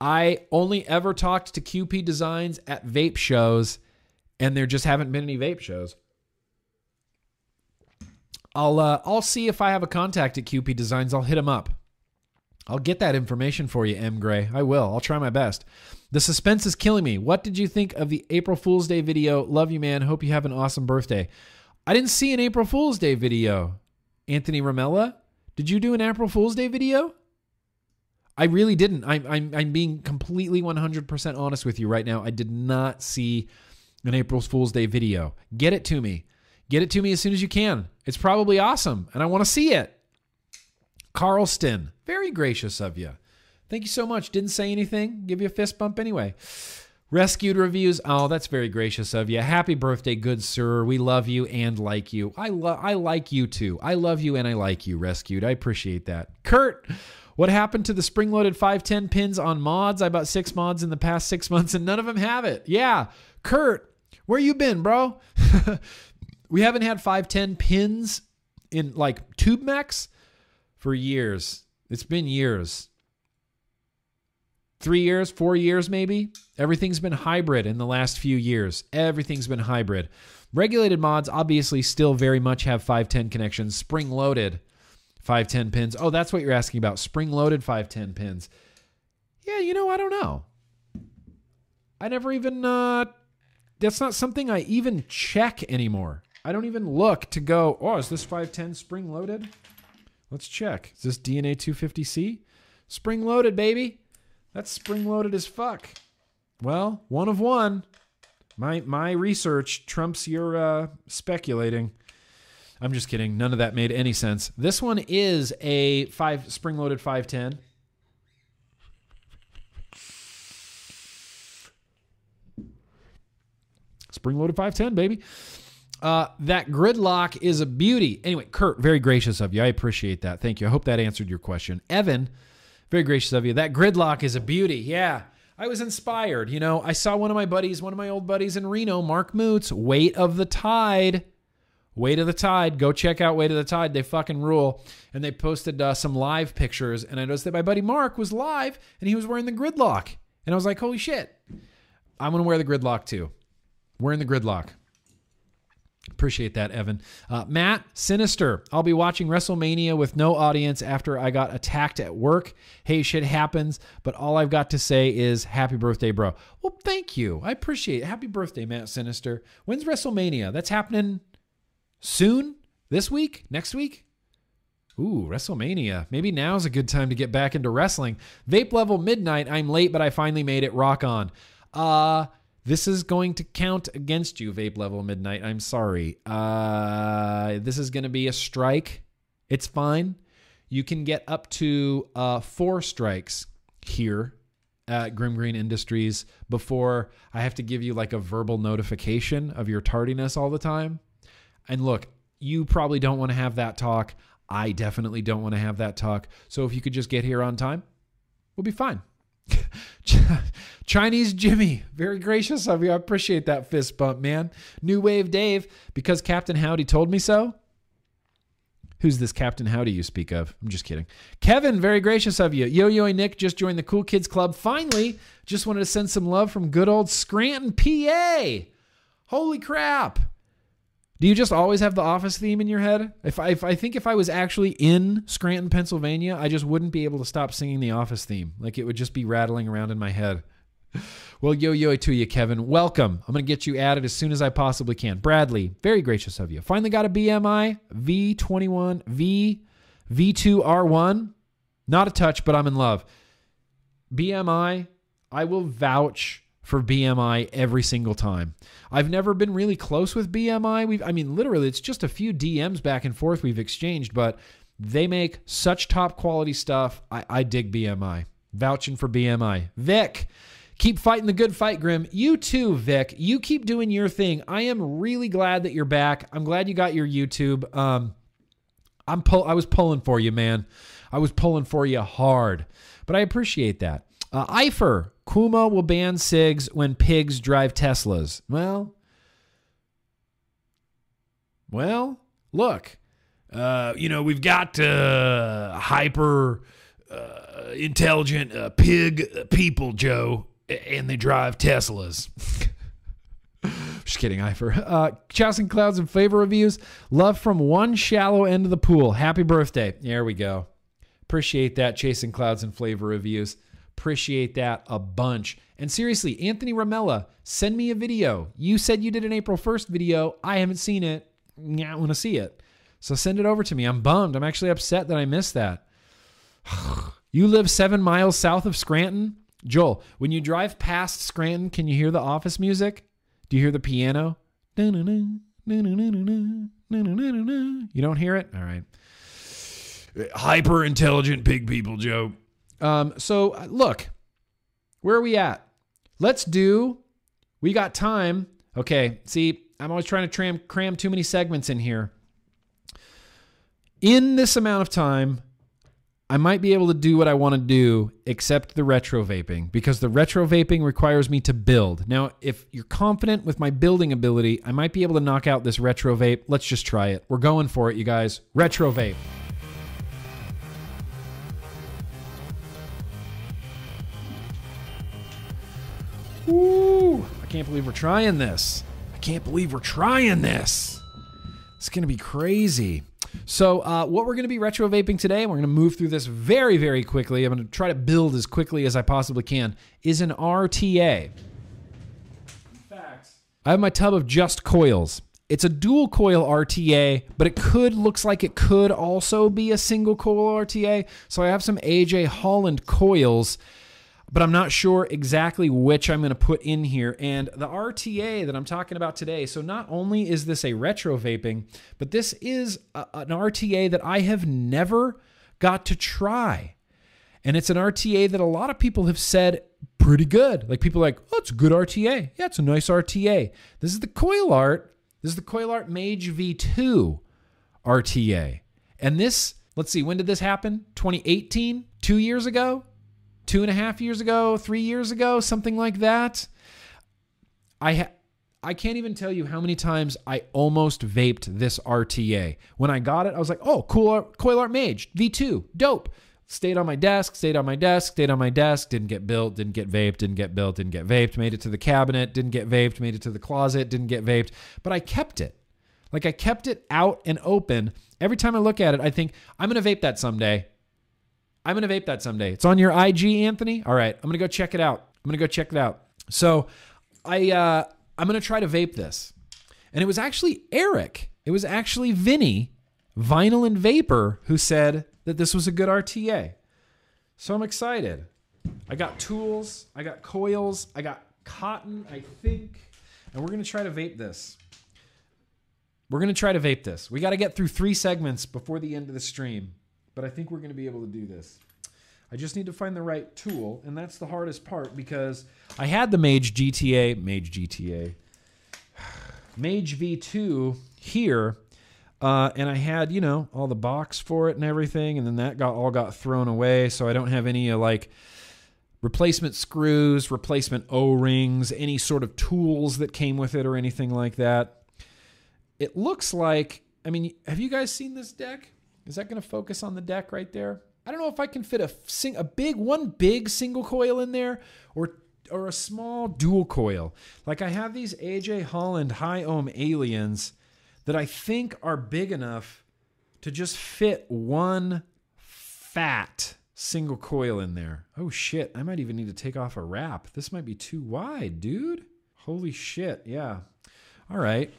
S1: I only ever talked to QP Designs at vape shows, and there just haven't been any vape shows. I'll uh, I'll see if I have a contact at QP Designs. I'll hit him up. I'll get that information for you, M Gray. I will. I'll try my best. The suspense is killing me. What did you think of the April Fool's Day video? Love you, man. Hope you have an awesome birthday. I didn't see an April Fool's Day video. Anthony Ramella, did you do an April Fool's Day video? I really didn't. I'm, I'm, I'm being completely 100% honest with you right now. I did not see an April Fool's Day video. Get it to me. Get it to me as soon as you can. It's probably awesome, and I want to see it. Carlston, very gracious of you. Thank you so much. Didn't say anything. Give you a fist bump anyway. Rescued reviews. Oh, that's very gracious of you. Happy birthday, good sir. We love you and like you. I love I like you too. I love you and I like you, Rescued. I appreciate that. Kurt, what happened to the spring loaded 510 pins on mods? I bought six mods in the past six months and none of them have it. Yeah. Kurt, where you been, bro? [LAUGHS] we haven't had 510 pins in like tube mechs for years. It's been years. Three years, four years, maybe. Everything's been hybrid in the last few years. Everything's been hybrid. Regulated mods obviously still very much have 510 connections. Spring loaded 510 pins. Oh, that's what you're asking about. Spring loaded 510 pins. Yeah, you know, I don't know. I never even, uh, that's not something I even check anymore. I don't even look to go, oh, is this 510 spring loaded? Let's check. Is this DNA 250C? Spring loaded, baby. That's spring loaded as fuck. Well, one of one. My my research trumps your uh, speculating. I'm just kidding. None of that made any sense. This one is a five spring loaded 510. Spring loaded 510, baby. Uh, that gridlock is a beauty. Anyway, Kurt, very gracious of you. I appreciate that. Thank you. I hope that answered your question. Evan, very gracious of you. That gridlock is a beauty. Yeah. I was inspired. You know, I saw one of my buddies, one of my old buddies in Reno, Mark Moots, Weight of the Tide. Weight of the Tide. Go check out Weight of the Tide. They fucking rule. And they posted uh, some live pictures. And I noticed that my buddy Mark was live and he was wearing the gridlock. And I was like, holy shit. I'm going to wear the gridlock too. Wearing the gridlock. Appreciate that, Evan. Uh, Matt, Sinister. I'll be watching WrestleMania with no audience after I got attacked at work. Hey, shit happens, but all I've got to say is happy birthday, bro. Well, thank you. I appreciate it. Happy birthday, Matt Sinister. When's WrestleMania? That's happening soon? This week? Next week? Ooh, WrestleMania. Maybe now's a good time to get back into wrestling. Vape level midnight. I'm late, but I finally made it. Rock on. Uh, this is going to count against you, Vape Level Midnight. I'm sorry. Uh, this is going to be a strike. It's fine. You can get up to uh, four strikes here at Grimm Green Industries before I have to give you like a verbal notification of your tardiness all the time. And look, you probably don't want to have that talk. I definitely don't want to have that talk. So if you could just get here on time, we'll be fine. [LAUGHS] Chinese Jimmy, very gracious of you. I appreciate that fist bump, man. New Wave Dave, because Captain Howdy told me so. Who's this Captain Howdy you speak of? I'm just kidding. Kevin, very gracious of you. Yo Yo Nick just joined the Cool Kids Club. Finally, just wanted to send some love from good old Scranton, PA. Holy crap. Do you just always have the office theme in your head? If I, if I think if I was actually in Scranton, Pennsylvania, I just wouldn't be able to stop singing the office theme. Like it would just be rattling around in my head. Well, yo yo to you, Kevin. Welcome. I'm going to get you added as soon as I possibly can. Bradley, very gracious of you. Finally got a BMI V21 V V2R1. Not a touch, but I'm in love. BMI, I will vouch for BMI every single time. I've never been really close with BMI. We've, I mean, literally, it's just a few DMs back and forth we've exchanged, but they make such top quality stuff. I, I dig BMI. Vouching for BMI. Vic, keep fighting the good fight, Grimm. You too, Vic. You keep doing your thing. I am really glad that you're back. I'm glad you got your YouTube. Um, I'm pull. I was pulling for you, man. I was pulling for you hard, but I appreciate that. Uh, Eifer, Cuomo will ban SIGs when pigs drive Teslas. Well, well, look, uh, you know we've got uh, hyper uh, intelligent uh, pig people, Joe, and they drive Teslas. [LAUGHS] Just kidding, Ifer. Uh, Chasing Clouds and Flavor Reviews. Love from one shallow end of the pool. Happy birthday. There we go. Appreciate that, Chasing Clouds and Flavor Reviews. Appreciate that a bunch. And seriously, Anthony Ramella, send me a video. You said you did an April 1st video. I haven't seen it. I want to see it. So send it over to me. I'm bummed. I'm actually upset that I missed that. [SIGHS] you live seven miles south of Scranton? Joel, when you drive past Scranton, can you hear the office music? Do you hear the piano? You don't hear it? All right. Hyper intelligent pig people joke. Um, so uh, look, where are we at? Let's do. We got time. Okay. See, I'm always trying to tram, cram too many segments in here. In this amount of time, I might be able to do what I want to do, except the retro vaping, because the retro vaping requires me to build. Now, if you're confident with my building ability, I might be able to knock out this retro vape. Let's just try it. We're going for it, you guys. Retro vape. I can't believe we're trying this. I can't believe we're trying this. It's going to be crazy. So, uh, what we're going to be retro vaping today, we're going to move through this very, very quickly. I'm going to try to build as quickly as I possibly can, is an RTA. In fact, I have my tub of just coils. It's a dual coil RTA, but it could, looks like it could also be a single coil RTA. So, I have some AJ Holland coils but I'm not sure exactly which I'm going to put in here. And the RTA that I'm talking about today, so not only is this a retro vaping, but this is a, an RTA that I have never got to try. And it's an RTA that a lot of people have said pretty good. Like people like, oh, it's a good RTA. Yeah, it's a nice RTA. This is the Coil Art. This is the Coil Art Mage V2 RTA. And this, let's see, when did this happen? 2018? Two years ago? Two and a half years ago, three years ago, something like that. I ha- I can't even tell you how many times I almost vaped this RTA. When I got it, I was like, oh, cool Coil Art Mage, V2, dope. Stayed on my desk, stayed on my desk, stayed on my desk, didn't get built, didn't get vaped, didn't get built, didn't get vaped, made it to the cabinet, didn't get vaped, made it to the closet, didn't get vaped, but I kept it. Like I kept it out and open. Every time I look at it, I think, I'm going to vape that someday. I'm going to vape that someday. It's on your IG, Anthony. All right, I'm going to go check it out. I'm going to go check it out. So, I uh, I'm going to try to vape this, and it was actually Eric. It was actually Vinny, Vinyl and Vapor, who said that this was a good RTA. So I'm excited. I got tools. I got coils. I got cotton. I think, and we're going to try to vape this. We're going to try to vape this. We got to get through three segments before the end of the stream but I think we're going to be able to do this. I just need to find the right tool, and that's the hardest part because I had the Mage GTA, Mage GTA, [SIGHS] Mage V2 here, uh, and I had you know all the box for it and everything, and then that got all got thrown away, so I don't have any uh, like replacement screws, replacement O rings, any sort of tools that came with it or anything like that. It looks like, I mean, have you guys seen this deck? Is that going to focus on the deck right there? I don't know if I can fit a sing, a big one big single coil in there or or a small dual coil. Like I have these AJ Holland high ohm aliens that I think are big enough to just fit one fat single coil in there. Oh shit, I might even need to take off a wrap. This might be too wide, dude. Holy shit, yeah. All right.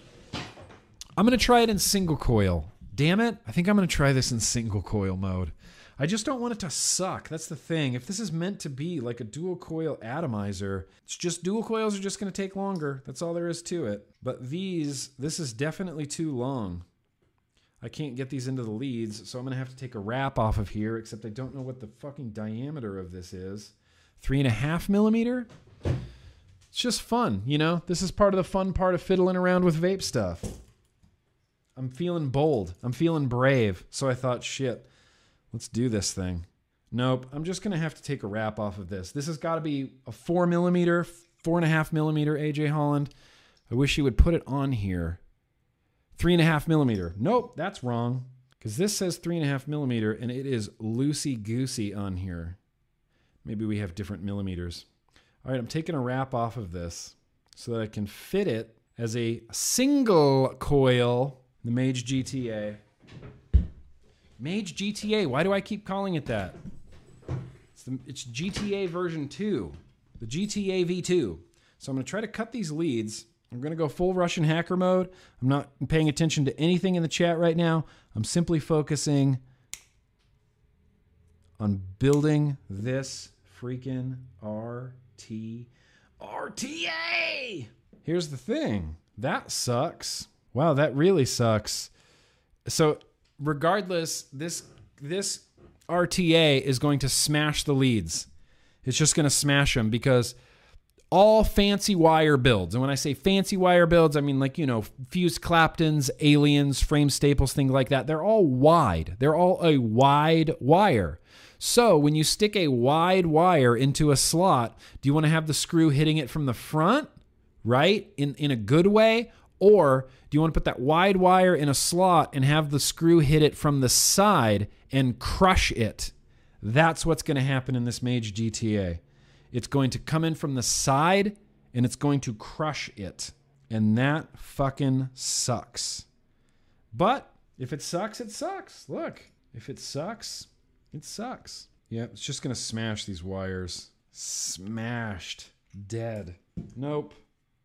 S1: I'm going to try it in single coil damn it, I think I'm going to try this in single coil mode. I just don't want it to suck. That's the thing. If this is meant to be like a dual coil atomizer, it's just dual coils are just going to take longer. That's all there is to it. But these, this is definitely too long. I can't get these into the leads, so I'm going to have to take a wrap off of here, except I don't know what the fucking diameter of this is. Three and a half millimeter? It's just fun, you know? This is part of the fun part of fiddling around with vape stuff. I'm feeling bold. I'm feeling brave. So I thought, shit, let's do this thing. Nope. I'm just to have to take a wrap off of this. This has got to be a four millimeter, four and a half millimeter AJ Holland. I wish you would put it on here. Three and a half millimeter. Nope, that's wrong. Because this says three and a half millimeter and it is loosey goosey on here. Maybe we have different millimeters. All right, I'm taking a wrap off of this so that I can fit it as a single coil, the Mage GTA. Mage GTA, why do I keep calling it that? It's, the, it's GTA version 2, the GTA V2. So I'm going to try to cut these leads. I'm going to go full Russian hacker mode. I'm not paying attention to anything in the chat right now. I'm simply focusing on building this freaking RT RTA. Here's the thing. That sucks. Wow, that really sucks. So, regardless, this this RTA is going to smash the leads. It's just going to smash them because all fancy wire builds, and when I say fancy wire builds, I mean like, you know, fused Claptons, aliens, frame staples, things like that. They're all wide. They're all a wide wire. So when you stick a wide wire into a slot, do you want to have the screw hitting it from the front, right? In in a good way? Or do you want to put that wide wire in a slot and have the screw hit it from the side and crush it? That's what's going to happen in this Mage GTA. It's going to come in from the side and it's going to crush it. And that fucking sucks. But if it sucks, it sucks. Look, if it sucks, it sucks. Yeah, it's just going to smash these wires. Smashed. Dead. Nope.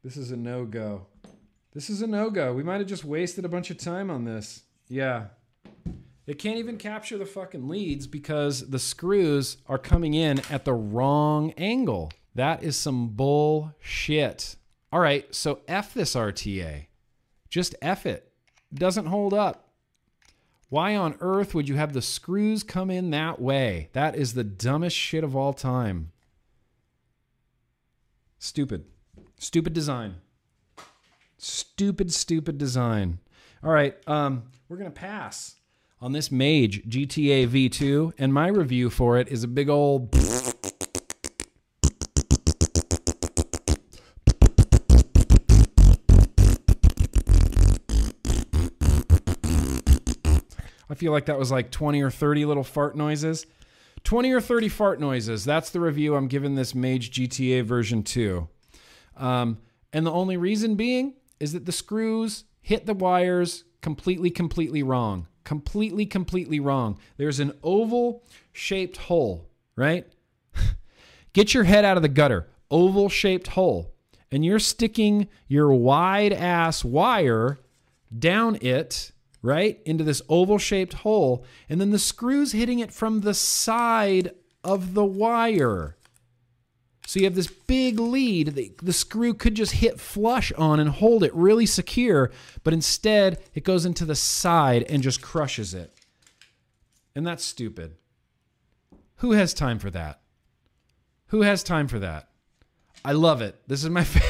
S1: This is a no go. This is a no go. We might have just wasted a bunch of time on this. Yeah. It can't even capture the fucking leads because the screws are coming in at the wrong angle. That is some bullshit. All right, so F this RTA. Just F it. It doesn't hold up. Why on earth would you have the screws come in that way? That is the dumbest shit of all time. Stupid. Stupid design. Stupid, stupid design. All right, um, we're to pass on this Mage GTA V2, and my review for it is a big old. I feel like that was like 20 or 30 little fart noises. 20 or 30 fart noises. That's the review I'm giving this Mage GTA version 2. Um, and the only reason being is that the screws hit the wires completely, completely wrong. Completely, completely wrong. There's an oval shaped hole, right? [LAUGHS] Get your head out of the gutter. Oval shaped hole. And you're sticking your wide ass wire down it, right? Into this oval shaped hole. And then the screws hitting it from the side of the wire. So you have this big lead that the screw could just hit flush on and hold it really secure, but instead it goes into the side and just crushes it. And that's stupid. Who has time for that? Who has time for that? I love it. This is my [LAUGHS] fa-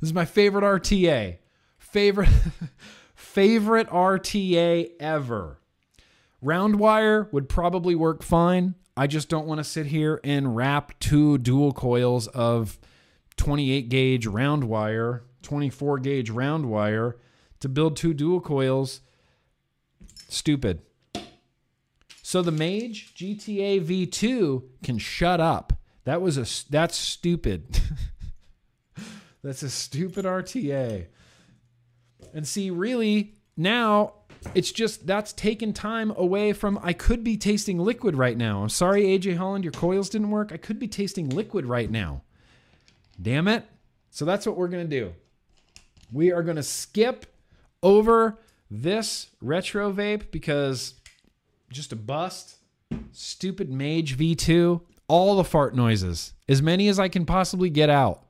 S1: This is my favorite RTA. Favorite [LAUGHS] favorite RTA ever. Round wire would probably work fine. I just don't want to sit here and wrap two dual coils of 28 gauge round wire, 24 gauge round wire to build two dual coils. Stupid. So the Mage GTA V2 can shut up. That was a that's stupid. [LAUGHS] that's a stupid RTA. And see, really, now it's just that's taken time away from I could be tasting liquid right now. I'm sorry, AJ Holland, your coils didn't work. I could be tasting liquid right now. Damn it. So that's what we're gonna do. We are gonna skip over this retro vape because just a bust. Stupid Mage V2. All the fart noises. As many as I can possibly get out.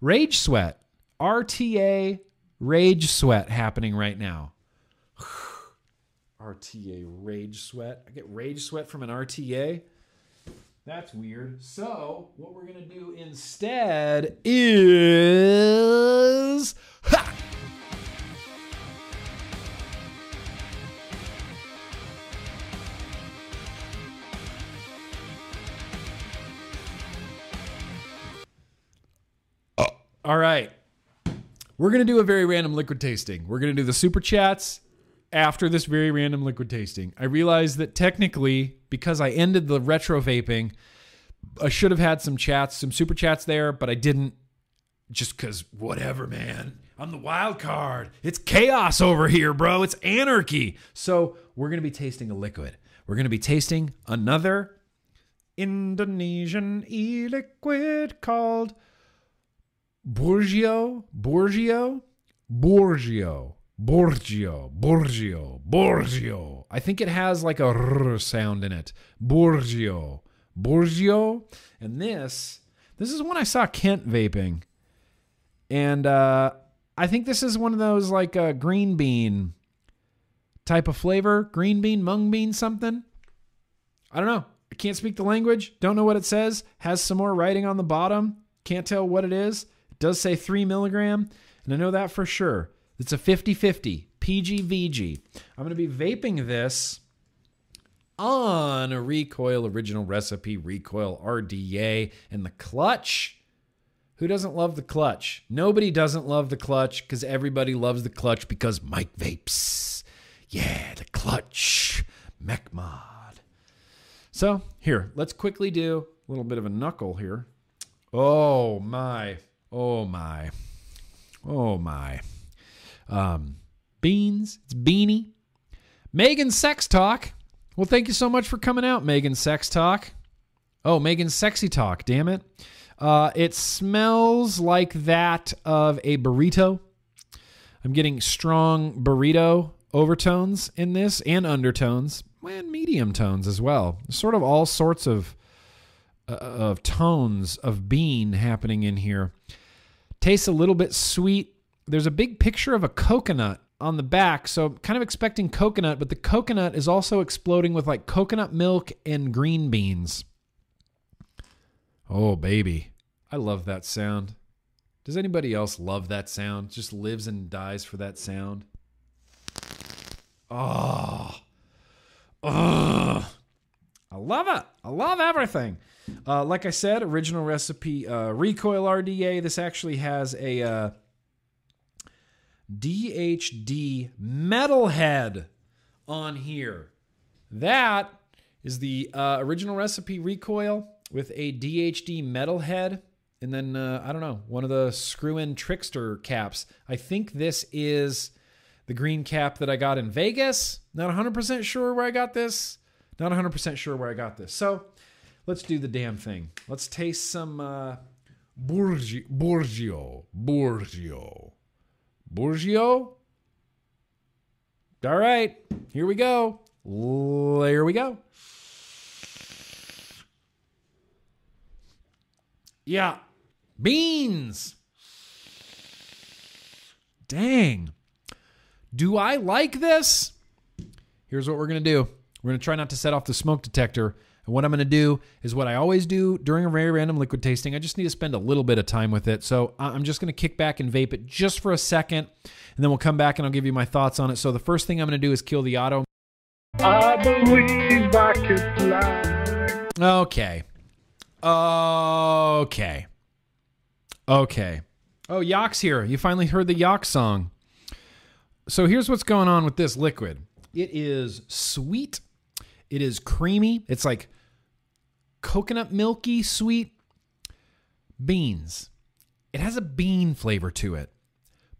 S1: Rage Sweat. RTA Rage Sweat happening right now. [SIGHS] RTA Rage Sweat. I get Rage Sweat from an RTA. That's weird. So, what we're going to do instead is. [LAUGHS] Ha! Uh, all right. We're going to do a very random liquid tasting. We're going to do the super chats after this very random liquid tasting. I realized that technically, because I ended the retro vaping, I should have had some chats, some super chats there, but I didn't just because whatever, man. I'm the wild card. It's chaos over here, bro. It's anarchy. So we're going to be tasting a liquid. We're going to be tasting another Indonesian e liquid called Borgio, Borgio, Borgio, Borgio, Borgio, Borgio. I think it has like a r sound in it. Borgio, Borgio, and this, this is one I saw Kent vaping, and uh, I think this is one of those like a green bean type of flavor, green bean, mung bean, something. I don't know. I can't speak the language. Don't know what it says. Has some more writing on the bottom. Can't tell what it is. It does say three milligram, and I know that for sure. It's a 50 50 PGVG. I'm going to be vaping this on a Recoil original recipe, Recoil RDA, and the clutch. Who doesn't love the clutch? Nobody doesn't love the clutch because everybody loves the clutch because Mike vapes. Yeah, the clutch. MechMod. So, here, let's quickly do a little bit of a knuckle here. Oh, my. Oh, my. Oh, my. Um, Beans. It's Beanie. Megan Sex Talk. Well, thank you so much for coming out, Megan Sex Talk. Oh, Megan Sexy Talk, damn it. Uh, it smells like that of a burrito. I'm getting strong burrito overtones in this and undertones and medium tones as well. Sort of all sorts of uh, of tones of bean happening in here. Tastes a little bit sweet. There's a big picture of a coconut on the back, so kind of expecting coconut, but the coconut is also exploding with like coconut milk and green beans. Oh, baby. I love that sound. Does anybody else love that sound? Just lives and dies for that sound. Oh. Oh. I love it. I love everything. Uh, like I said, original recipe uh, Recoil RDA. This actually has a uh, DHD metalhead on here. That is the uh, original recipe Recoil with a DHD metalhead. And then, uh, I don't know, one of the screw in trickster caps. I think this is the green cap that I got in Vegas. Not 100% sure where I got this. Not 100% sure where I got this. So let's do the damn thing. Let's taste some uh, Borgio. Borgio. Borgio. Borgio. All right, here we go. There we go. Yeah. Beans. Dang. Do I like this? Here's what we're going to do we're going to try not to set off the smoke detector. And what I'm going to do is what I always do during a very random liquid tasting. I just need to spend a little bit of time with it. So I'm just going to kick back and vape it just for a second. And then we'll come back and I'll give you my thoughts on it. So the first thing I'm going to do is kill the auto.
S4: I believe I can fly.
S1: Okay. Okay. Okay. Oh, Yock's here. You finally heard the Yock song. So here's what's going on with this liquid it is sweet, it is creamy, it's like coconut milky sweet beans. It has a bean flavor to it.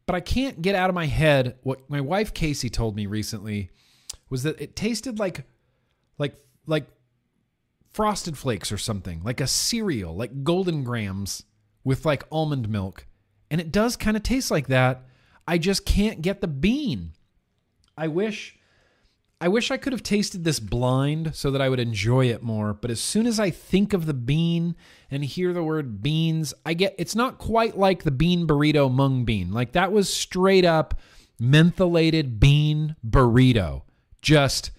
S1: But I can't get out of my head what my wife Casey told me recently was that it tasted like like like frosted flakes or something, like a cereal, like Golden Grahams with like almond milk. And it does kind of taste like that. I just can't get the bean. I wish I wish I could have tasted this blind so that I would enjoy it more. But as soon as I think of the bean and hear the word beans, I get it's not quite like the bean burrito mung bean. Like that was straight up mentholated bean burrito. Just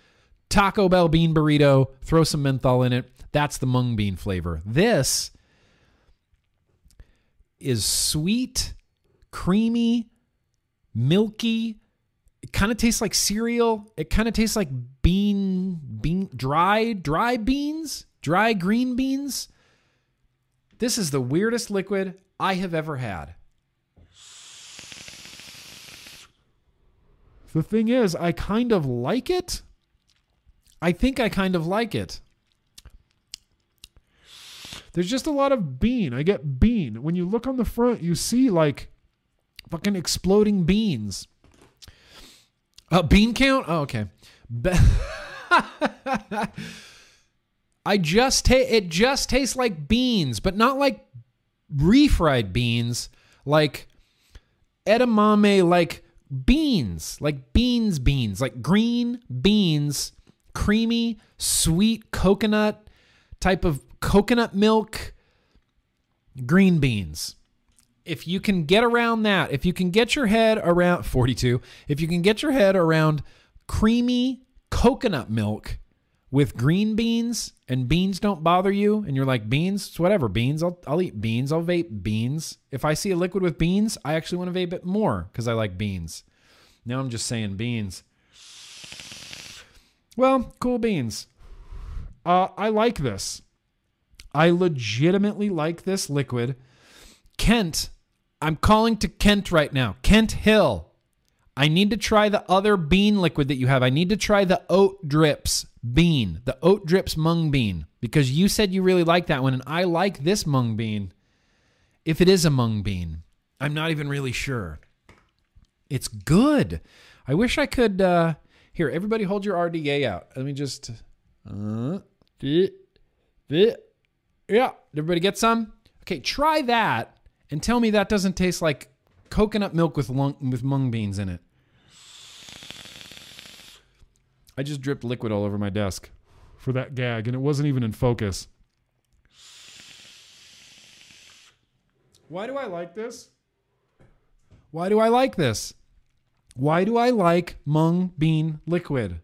S1: Taco Bell bean burrito, throw some menthol in it. That's the mung bean flavor. This is sweet, creamy, milky. It kind of tastes like cereal. It kind of tastes like bean bean dry dry beans, dry green beans. This is the weirdest liquid I have ever had. The thing is, I kind of like it. I think I kind of like it. There's just a lot of bean. I get bean. When you look on the front, you see like fucking exploding beans. Uh, bean count? Oh, okay. [LAUGHS] I just ta- it just tastes like beans, but not like refried beans, like edamame, like beans, like beans, beans, like green beans, creamy, sweet coconut type of coconut milk, green beans. If you can get around that, if you can get your head around 42, if you can get your head around creamy coconut milk with green beans and beans don't bother you and you're like beans? It's whatever. Beans I'll, I'll eat beans. I'll vape beans. If i see a liquid with beans i actually want to vape it more because i like beans. Now i'm just saying beans. Well cool beans. Uh, i like this. I legitimately like this liquid. Kent i'm calling to kent right now kent hill I need to try the other bean liquid that you have. I need to try the oat drips bean, the oat drips mung bean, because you said you really like that one, and I like this mung bean. If it is a mung bean, I'm not even really sure. It's good. I wish I could. Uh, here, everybody, hold your RDA out. Let me just. Uh. Yeah, everybody get some. Okay, try that and tell me that doesn't taste like coconut milk with lung, with mung beans in it. I just dripped liquid all over my desk for that gag, and it wasn't even in focus. Why do I like this? Why do I like this? Why do I like mung bean liquid?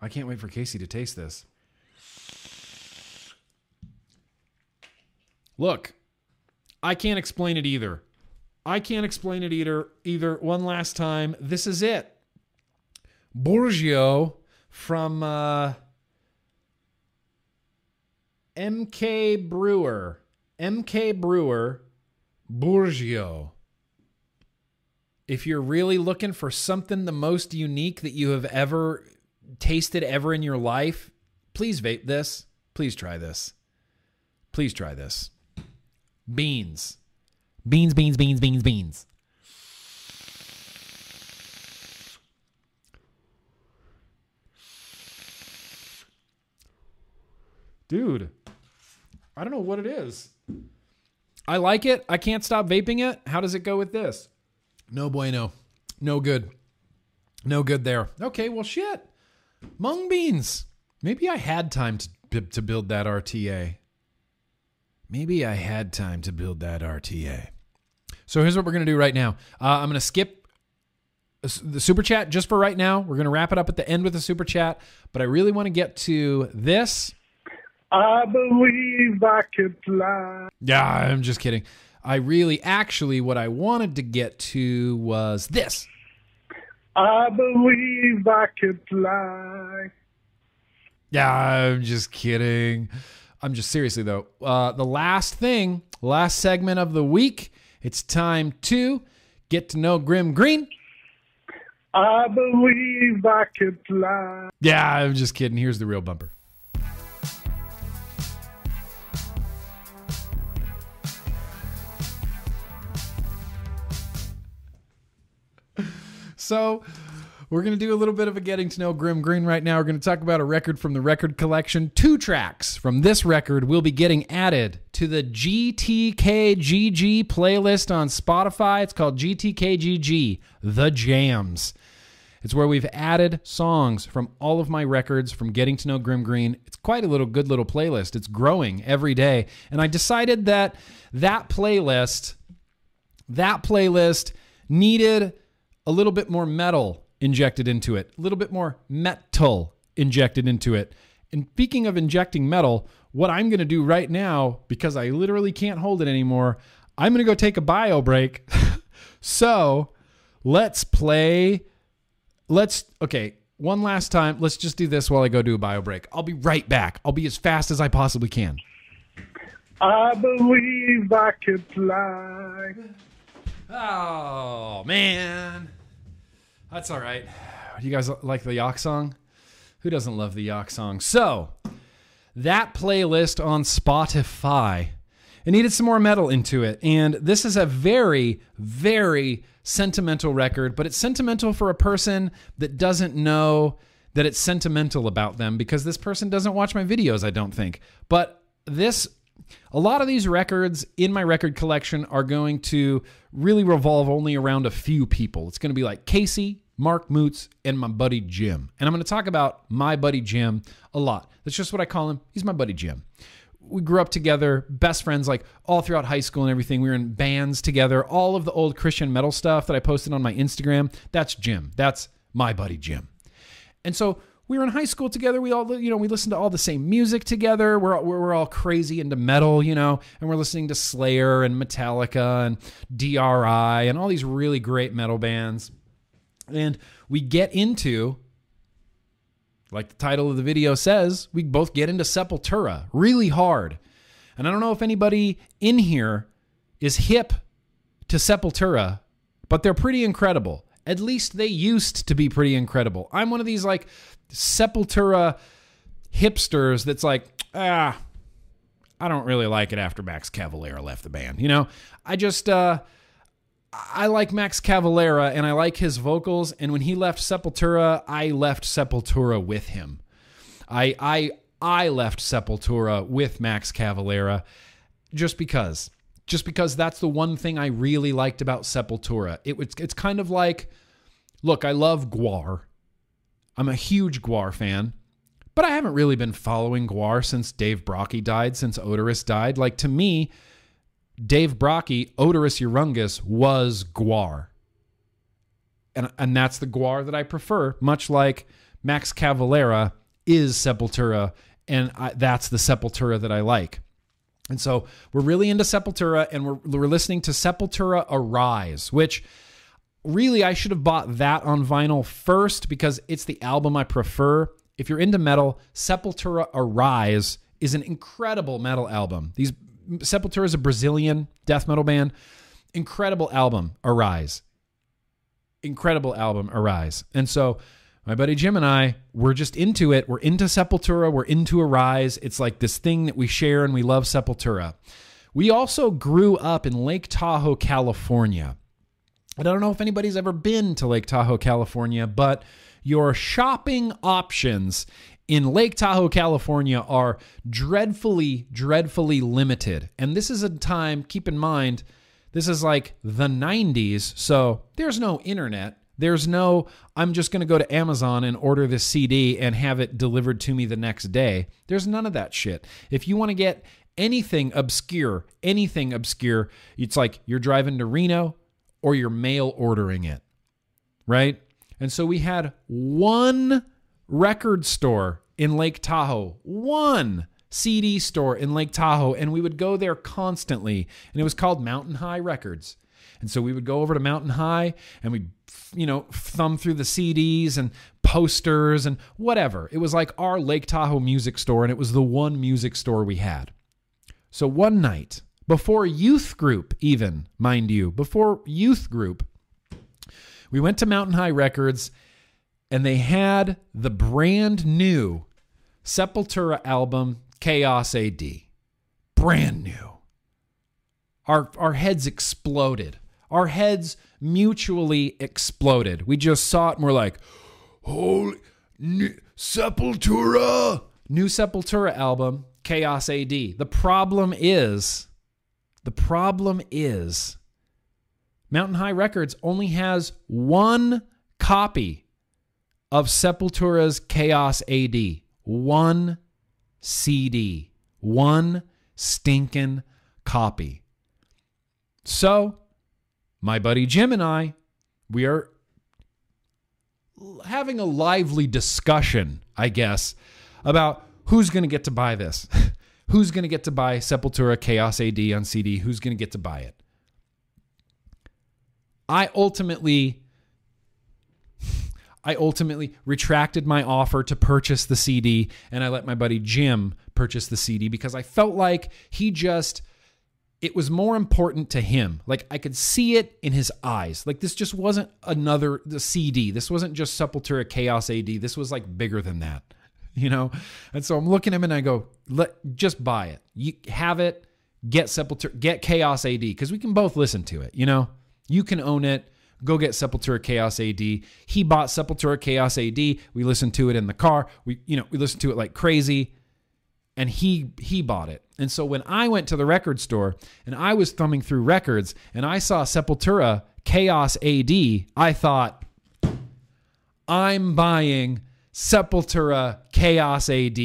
S1: I can't wait for Casey to taste this. Look, I can't explain it either. I can't explain it either. Either one last time. This is it. Borgio from uh, MK Brewer. MK Brewer, Borgio. If you're really looking for something the most unique that you have ever tasted ever in your life, please vape this. Please try this. Please try this. Beans. Beans, beans, beans, beans, beans. Dude, I don't know what it is. I like it. I can't stop vaping it. How does it go with this? No bueno. No good. No good there. Okay, well, shit. Mung beans. Maybe I had time to, to build that RTA. Maybe I had time to build that RTA. So here's what we're going to do right now. Uh, I'm going to skip the super chat just for right now. We're going to wrap it up at the end with the super chat, but I really want to get to this.
S4: I believe I could fly.
S1: Yeah, I'm just kidding. I really, actually, what I wanted to get to was this.
S4: I believe I could fly.
S1: Yeah, I'm just kidding. I'm just seriously though. Uh, the last thing, last segment of the week. It's time to get to know Grimm Green.
S4: I believe I could fly.
S1: Yeah, I'm just kidding. Here's the real bumper. [LAUGHS] So, we're going to do a little bit of a getting to know Grimm Green right now. We're going to talk about a record from the record collection. Two tracks from this record will be getting added to the GTKGG playlist on Spotify. It's called GTKGG The Jams. It's where we've added songs from all of my records from getting to know Grimm Green. It's quite a little good little playlist. It's growing every day. And I decided that that playlist that playlist needed a little bit more metal injected into it, a little bit more metal injected into it. And speaking of injecting metal, what I'm going to do right now, because I literally can't hold it anymore, I'm going to go take a bio break. [LAUGHS] so let's play. Let's, okay, one last time. Let's just do this while I go do a bio break. I'll be right back. I'll be as fast as I possibly can.
S4: I believe I could fly.
S1: Oh, man. That's all right. You guys like the Yak song? Who doesn't love the Yak song? So, that playlist on Spotify, it needed some more metal into it. And this is a very, very sentimental record, but it's sentimental for a person that doesn't know that it's sentimental about them because this person doesn't watch my videos, I don't think. But this a lot of these records in my record collection are going to really revolve only around a few people. It's going to be like Casey, Mark Moots, and my buddy Jim. And I'm going to talk about my buddy Jim a lot. That's just what I call him. He's my buddy Jim. We grew up together, best friends, like all throughout high school and everything. We were in bands together. All of the old Christian metal stuff that I posted on my Instagram, that's Jim. That's my buddy Jim. And so we were in high school together. We all, you know, we listened to all the same music together. We're, we're, we're all crazy into metal, you know, and we're listening to Slayer and Metallica and DRI and all these really great metal bands. And we get into, like the title of the video says, we both get into Sepultura really hard. And I don't know if anybody in here is hip to Sepultura, but they're pretty incredible. At least they used to be pretty incredible. I'm one of these like Sepultura hipsters that's like, ah, I don't really like it after Max Cavalera left the band. You know, I just, uh, I like Max Cavalera and I like his vocals. And when he left Sepultura, I left Sepultura with him. I, I, I left Sepultura with Max Cavalera just because just because that's the one thing I really liked about Sepultura. It was it's kind of like look, I love Gwar. I'm a huge Gwar fan, but I haven't really been following Gwar since Dave Brockie died, since Oderus died. Like to me, Dave Brockie, Oderus Urungus was Gwar. And and that's the Gwar that I prefer, much like Max Cavalera is Sepultura and I, that's the Sepultura that I like. And so we're really into Sepultura and we're, we're listening to Sepultura Arise, which really I should have bought that on vinyl first because it's the album I prefer. If you're into metal, Sepultura Arise is an incredible metal album. These Sepultura is a Brazilian death metal band. Incredible album, Arise. Incredible album, Arise. And so my buddy Jim and I, we're just into it. We're into Sepultura. We're into Arise. It's like this thing that we share and we love Sepultura. We also grew up in Lake Tahoe, California. And I don't know if anybody's ever been to Lake Tahoe, California, but your shopping options in Lake Tahoe, California are dreadfully, dreadfully limited. And this is a time, keep in mind, this is like the 90s, so there's no internet. There's no, I'm just going to go to Amazon and order this CD and have it delivered to me the next day. There's none of that shit. If you want to get anything obscure, anything obscure, it's like you're driving to Reno or you're mail ordering it, right? And so we had one record store in Lake Tahoe, one CD store in Lake Tahoe, and we would go there constantly. And it was called Mountain High Records. And so we would go over to Mountain High and we'd, you know, thumb through the CDs and posters and whatever. It was like our Lake Tahoe music store, and it was the one music store we had. So one night, before youth group, even, mind you, before youth group, we went to Mountain High Records and they had the brand new Sepultura album, Chaos AD. Brand new. Our, our heads exploded. Our heads mutually exploded. We just saw it and we're like, holy, Sepultura! New Sepultura album, Chaos AD. The problem is, the problem is, Mountain High Records only has one copy of Sepultura's Chaos AD. One CD. One stinking copy. So, my buddy Jim and I, we are having a lively discussion, I guess, about who's going to get to buy this. [LAUGHS] who's going to get to buy Sepultura Chaos AD on CD? Who's going to get to buy it? I ultimately I ultimately retracted my offer to purchase the CD and I let my buddy Jim purchase the CD because I felt like he just it was more important to him. Like I could see it in his eyes. Like this just wasn't another the CD. This wasn't just Sepultura Chaos AD. This was like bigger than that. [LAUGHS] You know? And so I'm looking at him and I go, "Let just buy it. You have it. Get Sepultura get Chaos AD because we can both listen to it, you know? You can own it. Go get Sepultura Chaos AD. He bought Sepultura Chaos AD. We listened to it in the car. We, you know, we listened to it like crazy. And he he bought it. And so when I went to the record store and I was thumbing through records and I saw Sepultura Chaos AD, I thought, I'm buying Sepultura Chaos AD.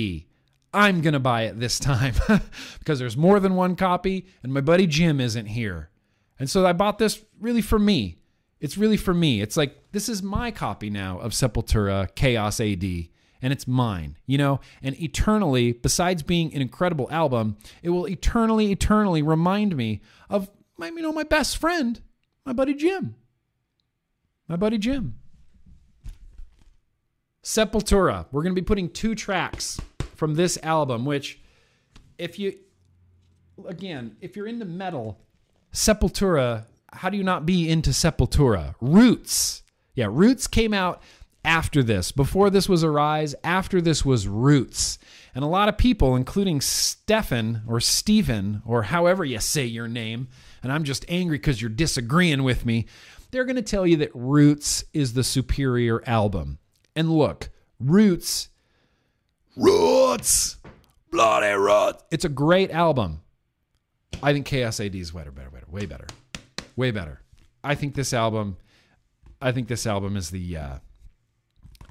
S1: I'm going to buy it this time [LAUGHS] because there's more than one copy and my buddy Jim isn't here. And so I bought this really for me. It's really for me. It's like this is my copy now of Sepultura Chaos AD and it's mine, you know? And eternally, besides being an incredible album, it will eternally eternally remind me of my you know my best friend, my buddy Jim. My buddy Jim. Sepultura. We're going to be putting two tracks from this album which if you again, if you're into metal, Sepultura, how do you not be into Sepultura? Roots. Yeah, Roots came out after this. Before this was Arise, after this was Roots. And a lot of people, including Stefan or Stephen or however you say your name, and I'm just angry because you're disagreeing with me, they're going to tell you that Roots is the superior album. And look, Roots, Roots, bloody Roots. It's a great album. I think Chaos AD is better, better, better, way better, way better. I think this album, I think this album is the, uh,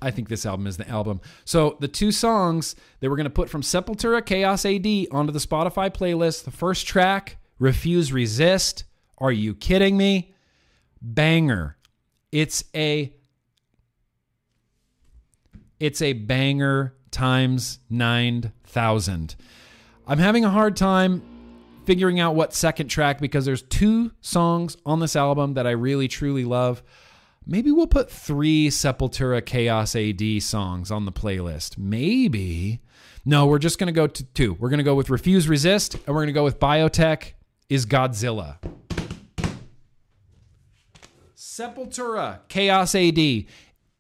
S1: I think this album is the album. So the two songs that we're gonna put from Sepultura Chaos AD onto the Spotify playlist. The first track, Refuse Resist. Are you kidding me? Banger. It's a it's a banger times 9,000. I'm having a hard time figuring out what second track because there's two songs on this album that I really truly love. Maybe we'll put three Sepultura Chaos AD songs on the playlist. Maybe. No, we're just going to go to two. We're going to go with Refuse Resist and we're going to go with Biotech is Godzilla. Sepultura Chaos AD.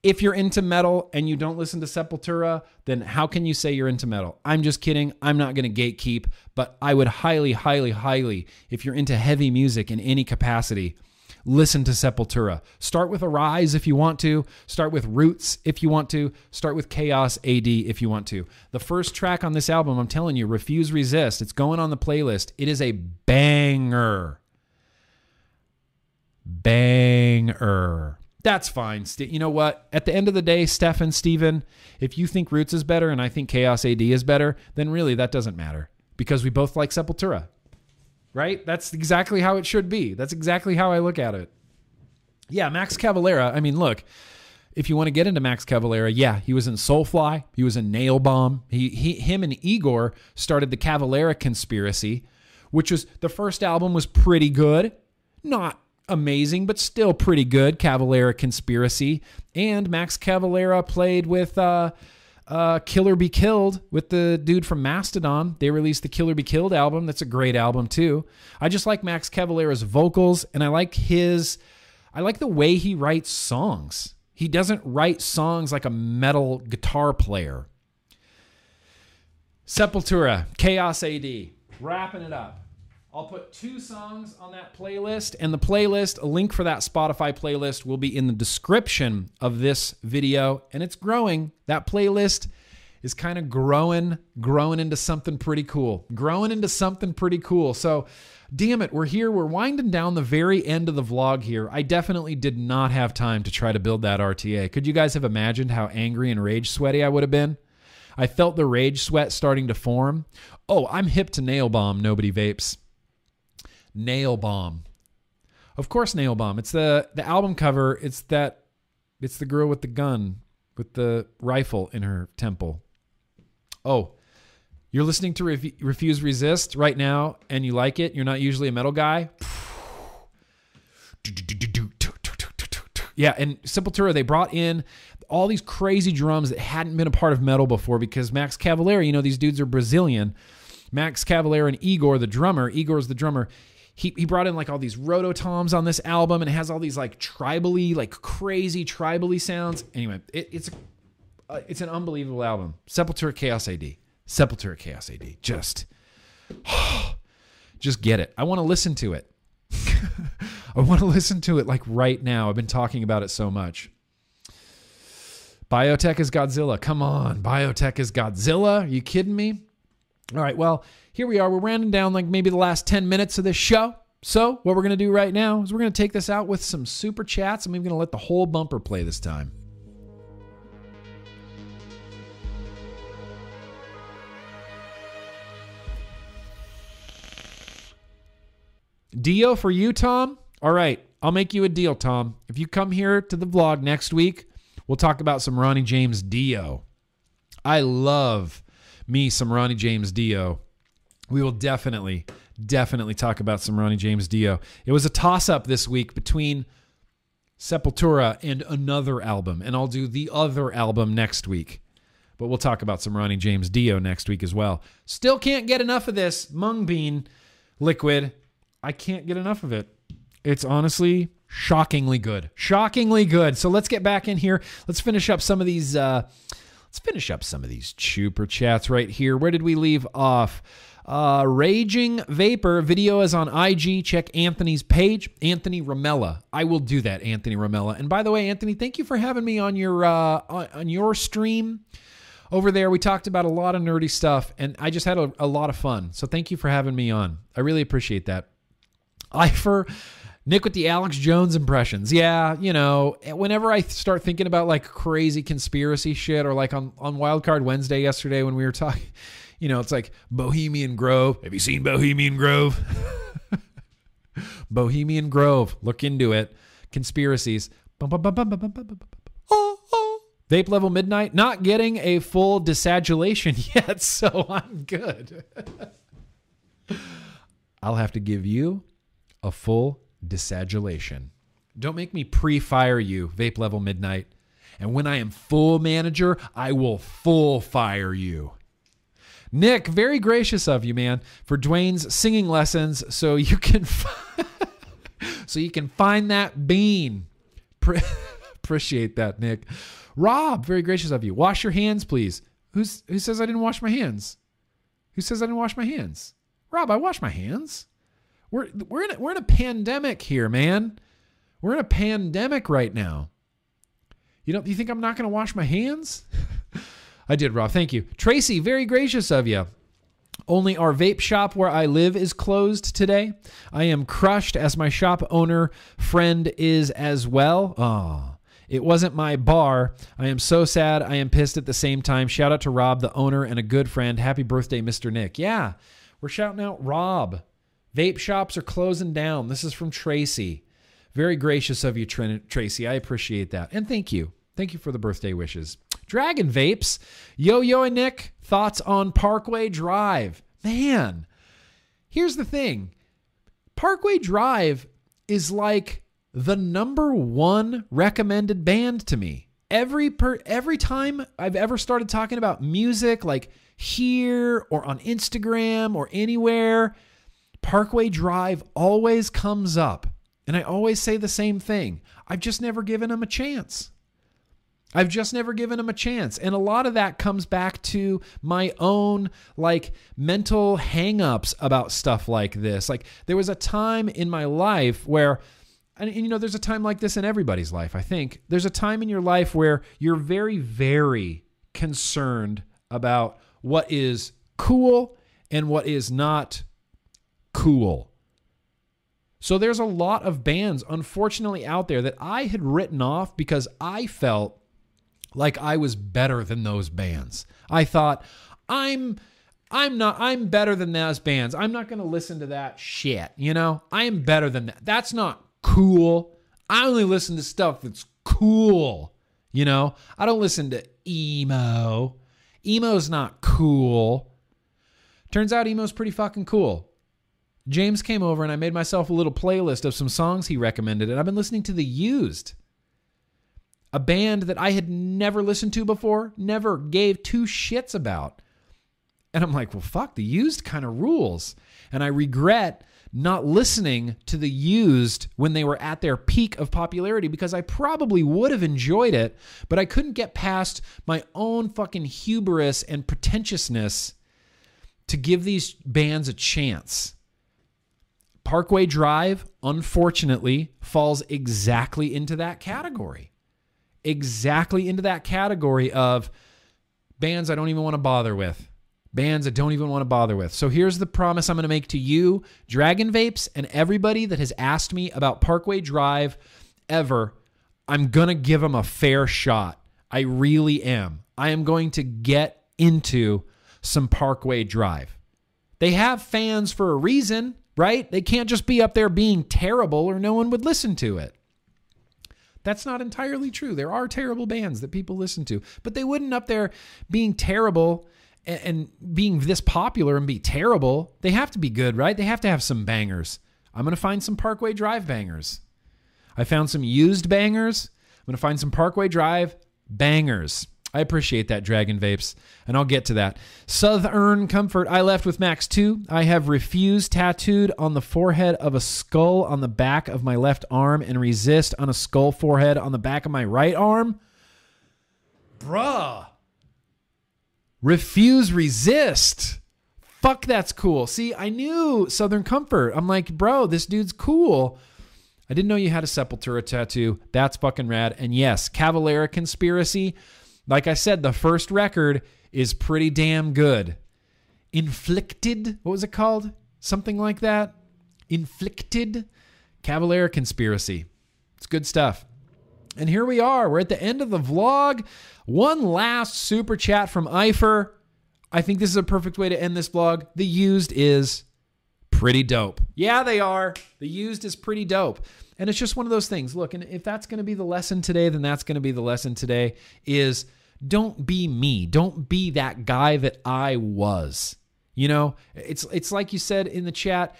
S1: If you're into metal and you don't listen to Sepultura, then how can you say you're into metal? I'm just kidding. I'm not going to gatekeep, but I would highly, highly, highly, if you're into heavy music in any capacity, listen to Sepultura. Start with Arise if you want to. Start with Roots if you want to. Start with Chaos AD if you want to. The first track on this album, I'm telling you, Refuse Resist. It's going on the playlist. It is a banger. Banger. That's fine. You know what? At the end of the day, Steph and Steven, if you think Roots is better and I think Chaos AD is better, then really that doesn't matter because we both like Sepultura. Right? That's exactly how it should be. That's exactly how I look at it. Yeah, Max Cavalera. I mean, look, if you want to get into Max Cavalera, yeah, he was in Soulfly, he was in Nail Bomb. He, he him and Igor started the Cavalera conspiracy, which was the first album was pretty good. Not amazing, but still pretty good. Cavalera Conspiracy. And Max Cavalera played with uh, uh, Killer Be Killed with the dude from Mastodon. They released the Killer Be Killed album. That's a great album, too. I just like Max Cavalera's vocals, and I like his. I like the way he writes songs. He doesn't write songs like a metal guitar player. Sepultura, Chaos AD, wrapping it up. I'll put two songs on that playlist, and the playlist, a link for that Spotify playlist, will be in the description of this video, and it's growing. That playlist is kind of growing, growing into something pretty cool. Growing into something pretty cool. So, damn it, we're here. We're winding down the very end of the vlog here. I definitely did not have time to try to build that RTA. Could you guys have imagined how angry and rage sweaty I would have been? I felt the rage sweat starting to form. Oh, I'm hip to nail bomb. Nobody vapes. Nail bomb. Of course, nail bomb. It's the the album cover. It's that. It's the girl with the gun, with the rifle in her temple. Oh, you're listening to Rev- Refuse Resist right now, and you like it. You're not usually a metal guy. Yeah, and Sepultura, they brought in all these crazy drums that hadn't been a part of metal before because Max Cavalera, you know, these dudes are Brazilian. Max Cavalera and Igor, the drummer, Igor's the drummer. He, he brought in like all these rototoms on this album and it has all these like tribally, like crazy tribally sounds. Anyway, it, it's uh, it's an unbelievable album. Sepultura Chaos AD. Sepultura Chaos AD. Just [SIGHS] just get it. I want to listen to it. [LAUGHS] I want to listen to it like right now. I've been talking about it so much. Biotech is Godzilla. Come on. Biotech is Godzilla. Are you kidding me? All right. Well, here we are. We're rounding down like maybe the last 10 minutes of this show. So, what we're going to do right now is we're going to take this out with some super chats. I'm even going to let the whole bumper play this time. Dio for you, Tom? All right. I'll make you a deal, Tom. If you come here to the vlog next week, we'll talk about some Ronnie James Dio. I love me some Ronnie James Dio. We will definitely, definitely talk about some Ronnie James Dio. It was a toss up this week between Sepultura and another album, and I'll do the other album next week. But we'll talk about some Ronnie James Dio next week as well. Still can't get enough of this mung bean liquid. I can't get enough of it. It's honestly shockingly good. Shockingly good. So let's get back in here. Let's finish up some of these. Uh, let's finish up some of these chuper chats right here. Where did we leave off? Uh, Raging Vapor video is on IG. Check Anthony's page, Anthony Ramella. I will do that, Anthony Ramella. And by the way, Anthony, thank you for having me on your uh, on, your stream over there. We talked about a lot of nerdy stuff, and I just had a, a lot of fun. So thank you for having me on. I really appreciate that. Ifer, Nick with the Alex Jones impressions. Yeah, you know, whenever I start thinking about like crazy conspiracy shit or like on, on Wildcard Wednesday yesterday when we were talking, [LAUGHS] you know, it's like Bohemian Grove. Have you seen Bohemian Grove? [LAUGHS] Bohemian Grove. Look into it. Conspiracies. Vape level midnight. Not getting a full desadulation [LAUGHS] yet, so I'm good. I'll have to give you a full desadulation. Don't make me pre fire you, vape level midnight. And when I am full manager, I will full fire you. Nick, very gracious of you, man, for Dwayne's singing lessons so you can [LAUGHS] so you can find that bean. Pre- [LAUGHS] appreciate that, Nick. Rob, very gracious of you. Wash your hands, please. Who's who says I didn't wash my hands? Who says I didn't wash my hands? Rob, I wash my hands. We're we're in a, we're in a pandemic here, man. We're in a pandemic right now. You don't you think I'm not going to wash my hands? [LAUGHS] I did, Rob. Thank you. Tracy, very gracious of you. Only our vape shop where I live is closed today. I am crushed as my shop owner friend is as well. Oh, it wasn't my bar. I am so sad. I am pissed at the same time. Shout out to Rob, the owner and a good friend. Happy birthday, Mr. Nick. Yeah, we're shouting out Rob. Vape shops are closing down. This is from Tracy. Very gracious of you, Tracy. I appreciate that. And thank you. Thank you for the birthday wishes. Dragon Vapes. Yo Yo and Nick, thoughts on Parkway Drive? Man, here's the thing Parkway Drive is like the number one recommended band to me. Every per every time I've ever started talking about music, like here or on Instagram or anywhere, Parkway Drive always comes up. And I always say the same thing. I've just never given them a chance. I've just never given them a chance. And a lot of that comes back to my own like mental hangups about stuff like this. Like there was a time in my life where and, and, you know there's a time like this in everybody's life, I think. There's a time in your life where you're very very concerned about what is cool and what is not cool. So there's a lot of bands, unfortunately, out there that I had written off because I felt like I was better than those bands. I thought, I'm. I'm not I'm better than those bands. I'm not going to listen to that shit, you know? I am better than that. That's not cool. I only listen to stuff that's cool, you know? I don't listen to emo. Emo's not cool. Turns out emo's pretty fucking cool. James came over and I made myself a little playlist of some songs he recommended, and I've been listening to The Used, a band that I had never listened to before, never gave two shits about. And I'm like, well, fuck, The Used kind of rules. And I regret not listening to The Used when they were at their peak of popularity because I probably would have enjoyed it, but I couldn't get past my own fucking hubris and pretentiousness to give these bands a chance. Parkway Drive, unfortunately, falls exactly into that category. Exactly into that category of bands I don't even want to bother with. Bands I don't even want to bother with. So here's the promise I'm going to make to you, Dragon Vapes, and everybody that has asked me about Parkway Drive ever. I'm going to give them a fair shot. I really am. I am going to get into some Parkway Drive. They have fans for a reason, right? They can't just be up there being terrible or no one would listen to it. That's not entirely true. There are terrible bands that people listen to, but they wouldn't up there being terrible and, being this popular and be terrible. They have to be good, right? They have to have some bangers. I'm going to find some Parkway Drive bangers. I found some used bangers. I'm going to find some Parkway Drive bangers. I appreciate that, Dragon Vapes, and I'll get to that. Southern Comfort, I left with Max 2. I have refused tattooed on the forehead of a skull on the back of my left arm and resist on a skull forehead on the back of my right arm. Bruh. Refuse, resist. Fuck, that's cool. See, I knew Southern Comfort. I'm like, bro, this dude's cool. I didn't know you had a Sepultura tattoo. That's fucking rad. And yes, Cavalera Conspiracy. Like I said, the first record is pretty damn good. Inflicted, what was it called? Something like that? Inflicted Cavalera Conspiracy. It's good stuff. And here we are. We're at the end of the vlog. One last super chat from Eifer. I think this is a perfect way to end this vlog. The used is pretty dope. Yeah, they are. The used is pretty dope. And it's just one of those things. Look, and if that's going to be the lesson today, then that's going to be the lesson today is don't be me. Don't be that guy that I was. You know, it's it's like you said in the chat,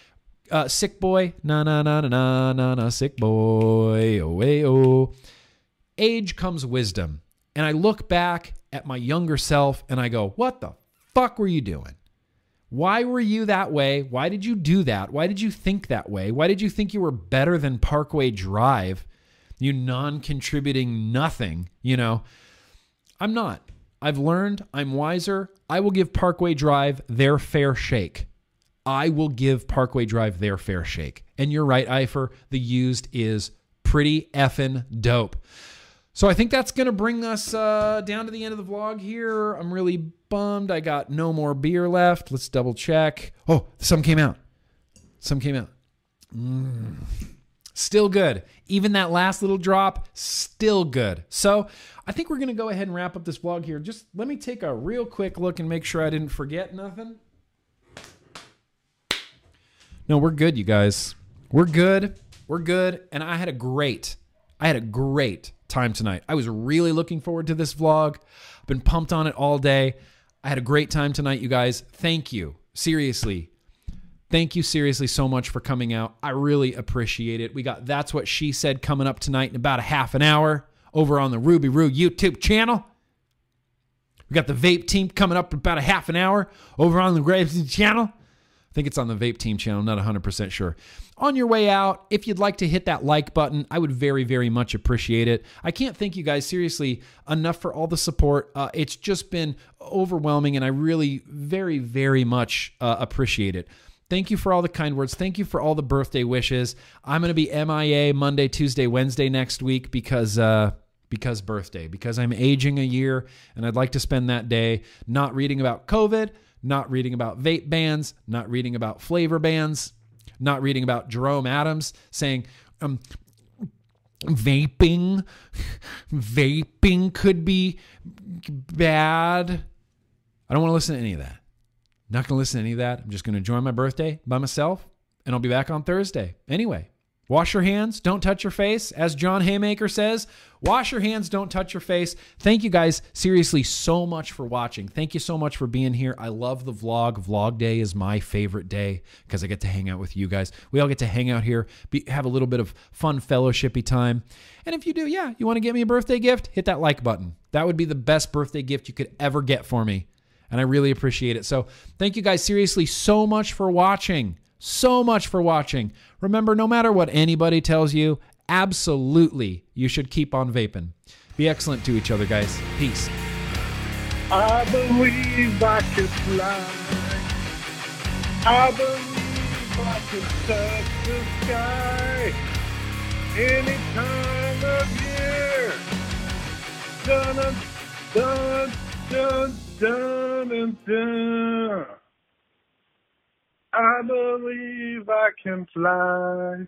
S1: uh, sick boy, na na na na na na sick boy, oh oh. Age comes wisdom, and I look back at my younger self and I go, what the fuck were you doing? Why were you that way? Why did you do that? Why did you think that way? Why did you think you were better than Parkway Drive? You non contributing nothing, you know? I'm not. I've learned, I'm wiser. I will give Parkway Drive their fair shake. I will give Parkway Drive their fair shake. And you're right, Eifer, the used is pretty effing dope. So I think that's going to bring us uh, down to the end of the vlog here. I'm really bummed. I got no more beer left. Let's double check. Oh, some came out. Some came out. Mm. Still good. Even that last little drop, still good. So I think we're going to go ahead and wrap up this vlog here. Just let me take a real quick look and make sure I didn't forget nothing. No, we're good, you guys. We're good. We're good. And I had a great, I had a great time tonight. I was really looking forward to this vlog. I've been pumped on it all day. I had a great time tonight, you guys. Thank you. Seriously. Thank you seriously so much for coming out. I really appreciate it. We got That's What She Said coming up tonight in about a half an hour over on the Ruby Roo YouTube channel. We got the Vape Team coming up in about a half an hour over on the Graves [LAUGHS] channel. I think it's on the Vape Team channel, not 100% sure. On your way out, if you'd like to hit that like button, I would very, very much appreciate it. I can't thank you guys seriously enough for all the support. Uh, it's just been overwhelming, and I really, very, very much uh, appreciate it. Thank you for all the kind words. Thank you for all the birthday wishes. I'm going to be MIA Monday, Tuesday, Wednesday next week because uh, because birthday, because I'm aging a year and I'd like to spend that day not reading about COVID, not reading about vape bans, not reading about flavor bans, not reading about Jerome Adams saying, um, vaping, [LAUGHS] vaping could be bad. I don't want to listen to any of that. Not going to listen to any of that. I'm just going to enjoy my birthday by myself and I'll be back on Thursday. Anyway, wash your hands, don't touch your face. As John Haymaker says, wash your hands, don't touch your face. Thank you guys seriously so much for watching. Thank you so much for being here. I love the vlog. Vlog day is my favorite day because I get to hang out with you guys. We all get to hang out here, be, have a little bit of fun fellowshipy time. And if you do, yeah, you want to get me a birthday gift, hit that like button. That would be the best birthday gift you could ever get for me. And I really appreciate it. So thank you guys seriously so much for watching so much for watching. Remember, no matter what anybody tells you, absolutely you should keep on vaping. Be excellent to each other, guys. Peace.
S4: I believe I can fly. I believe I can touch the sky any time of year. Dun dun dun dun dun dun. I believe I can fly.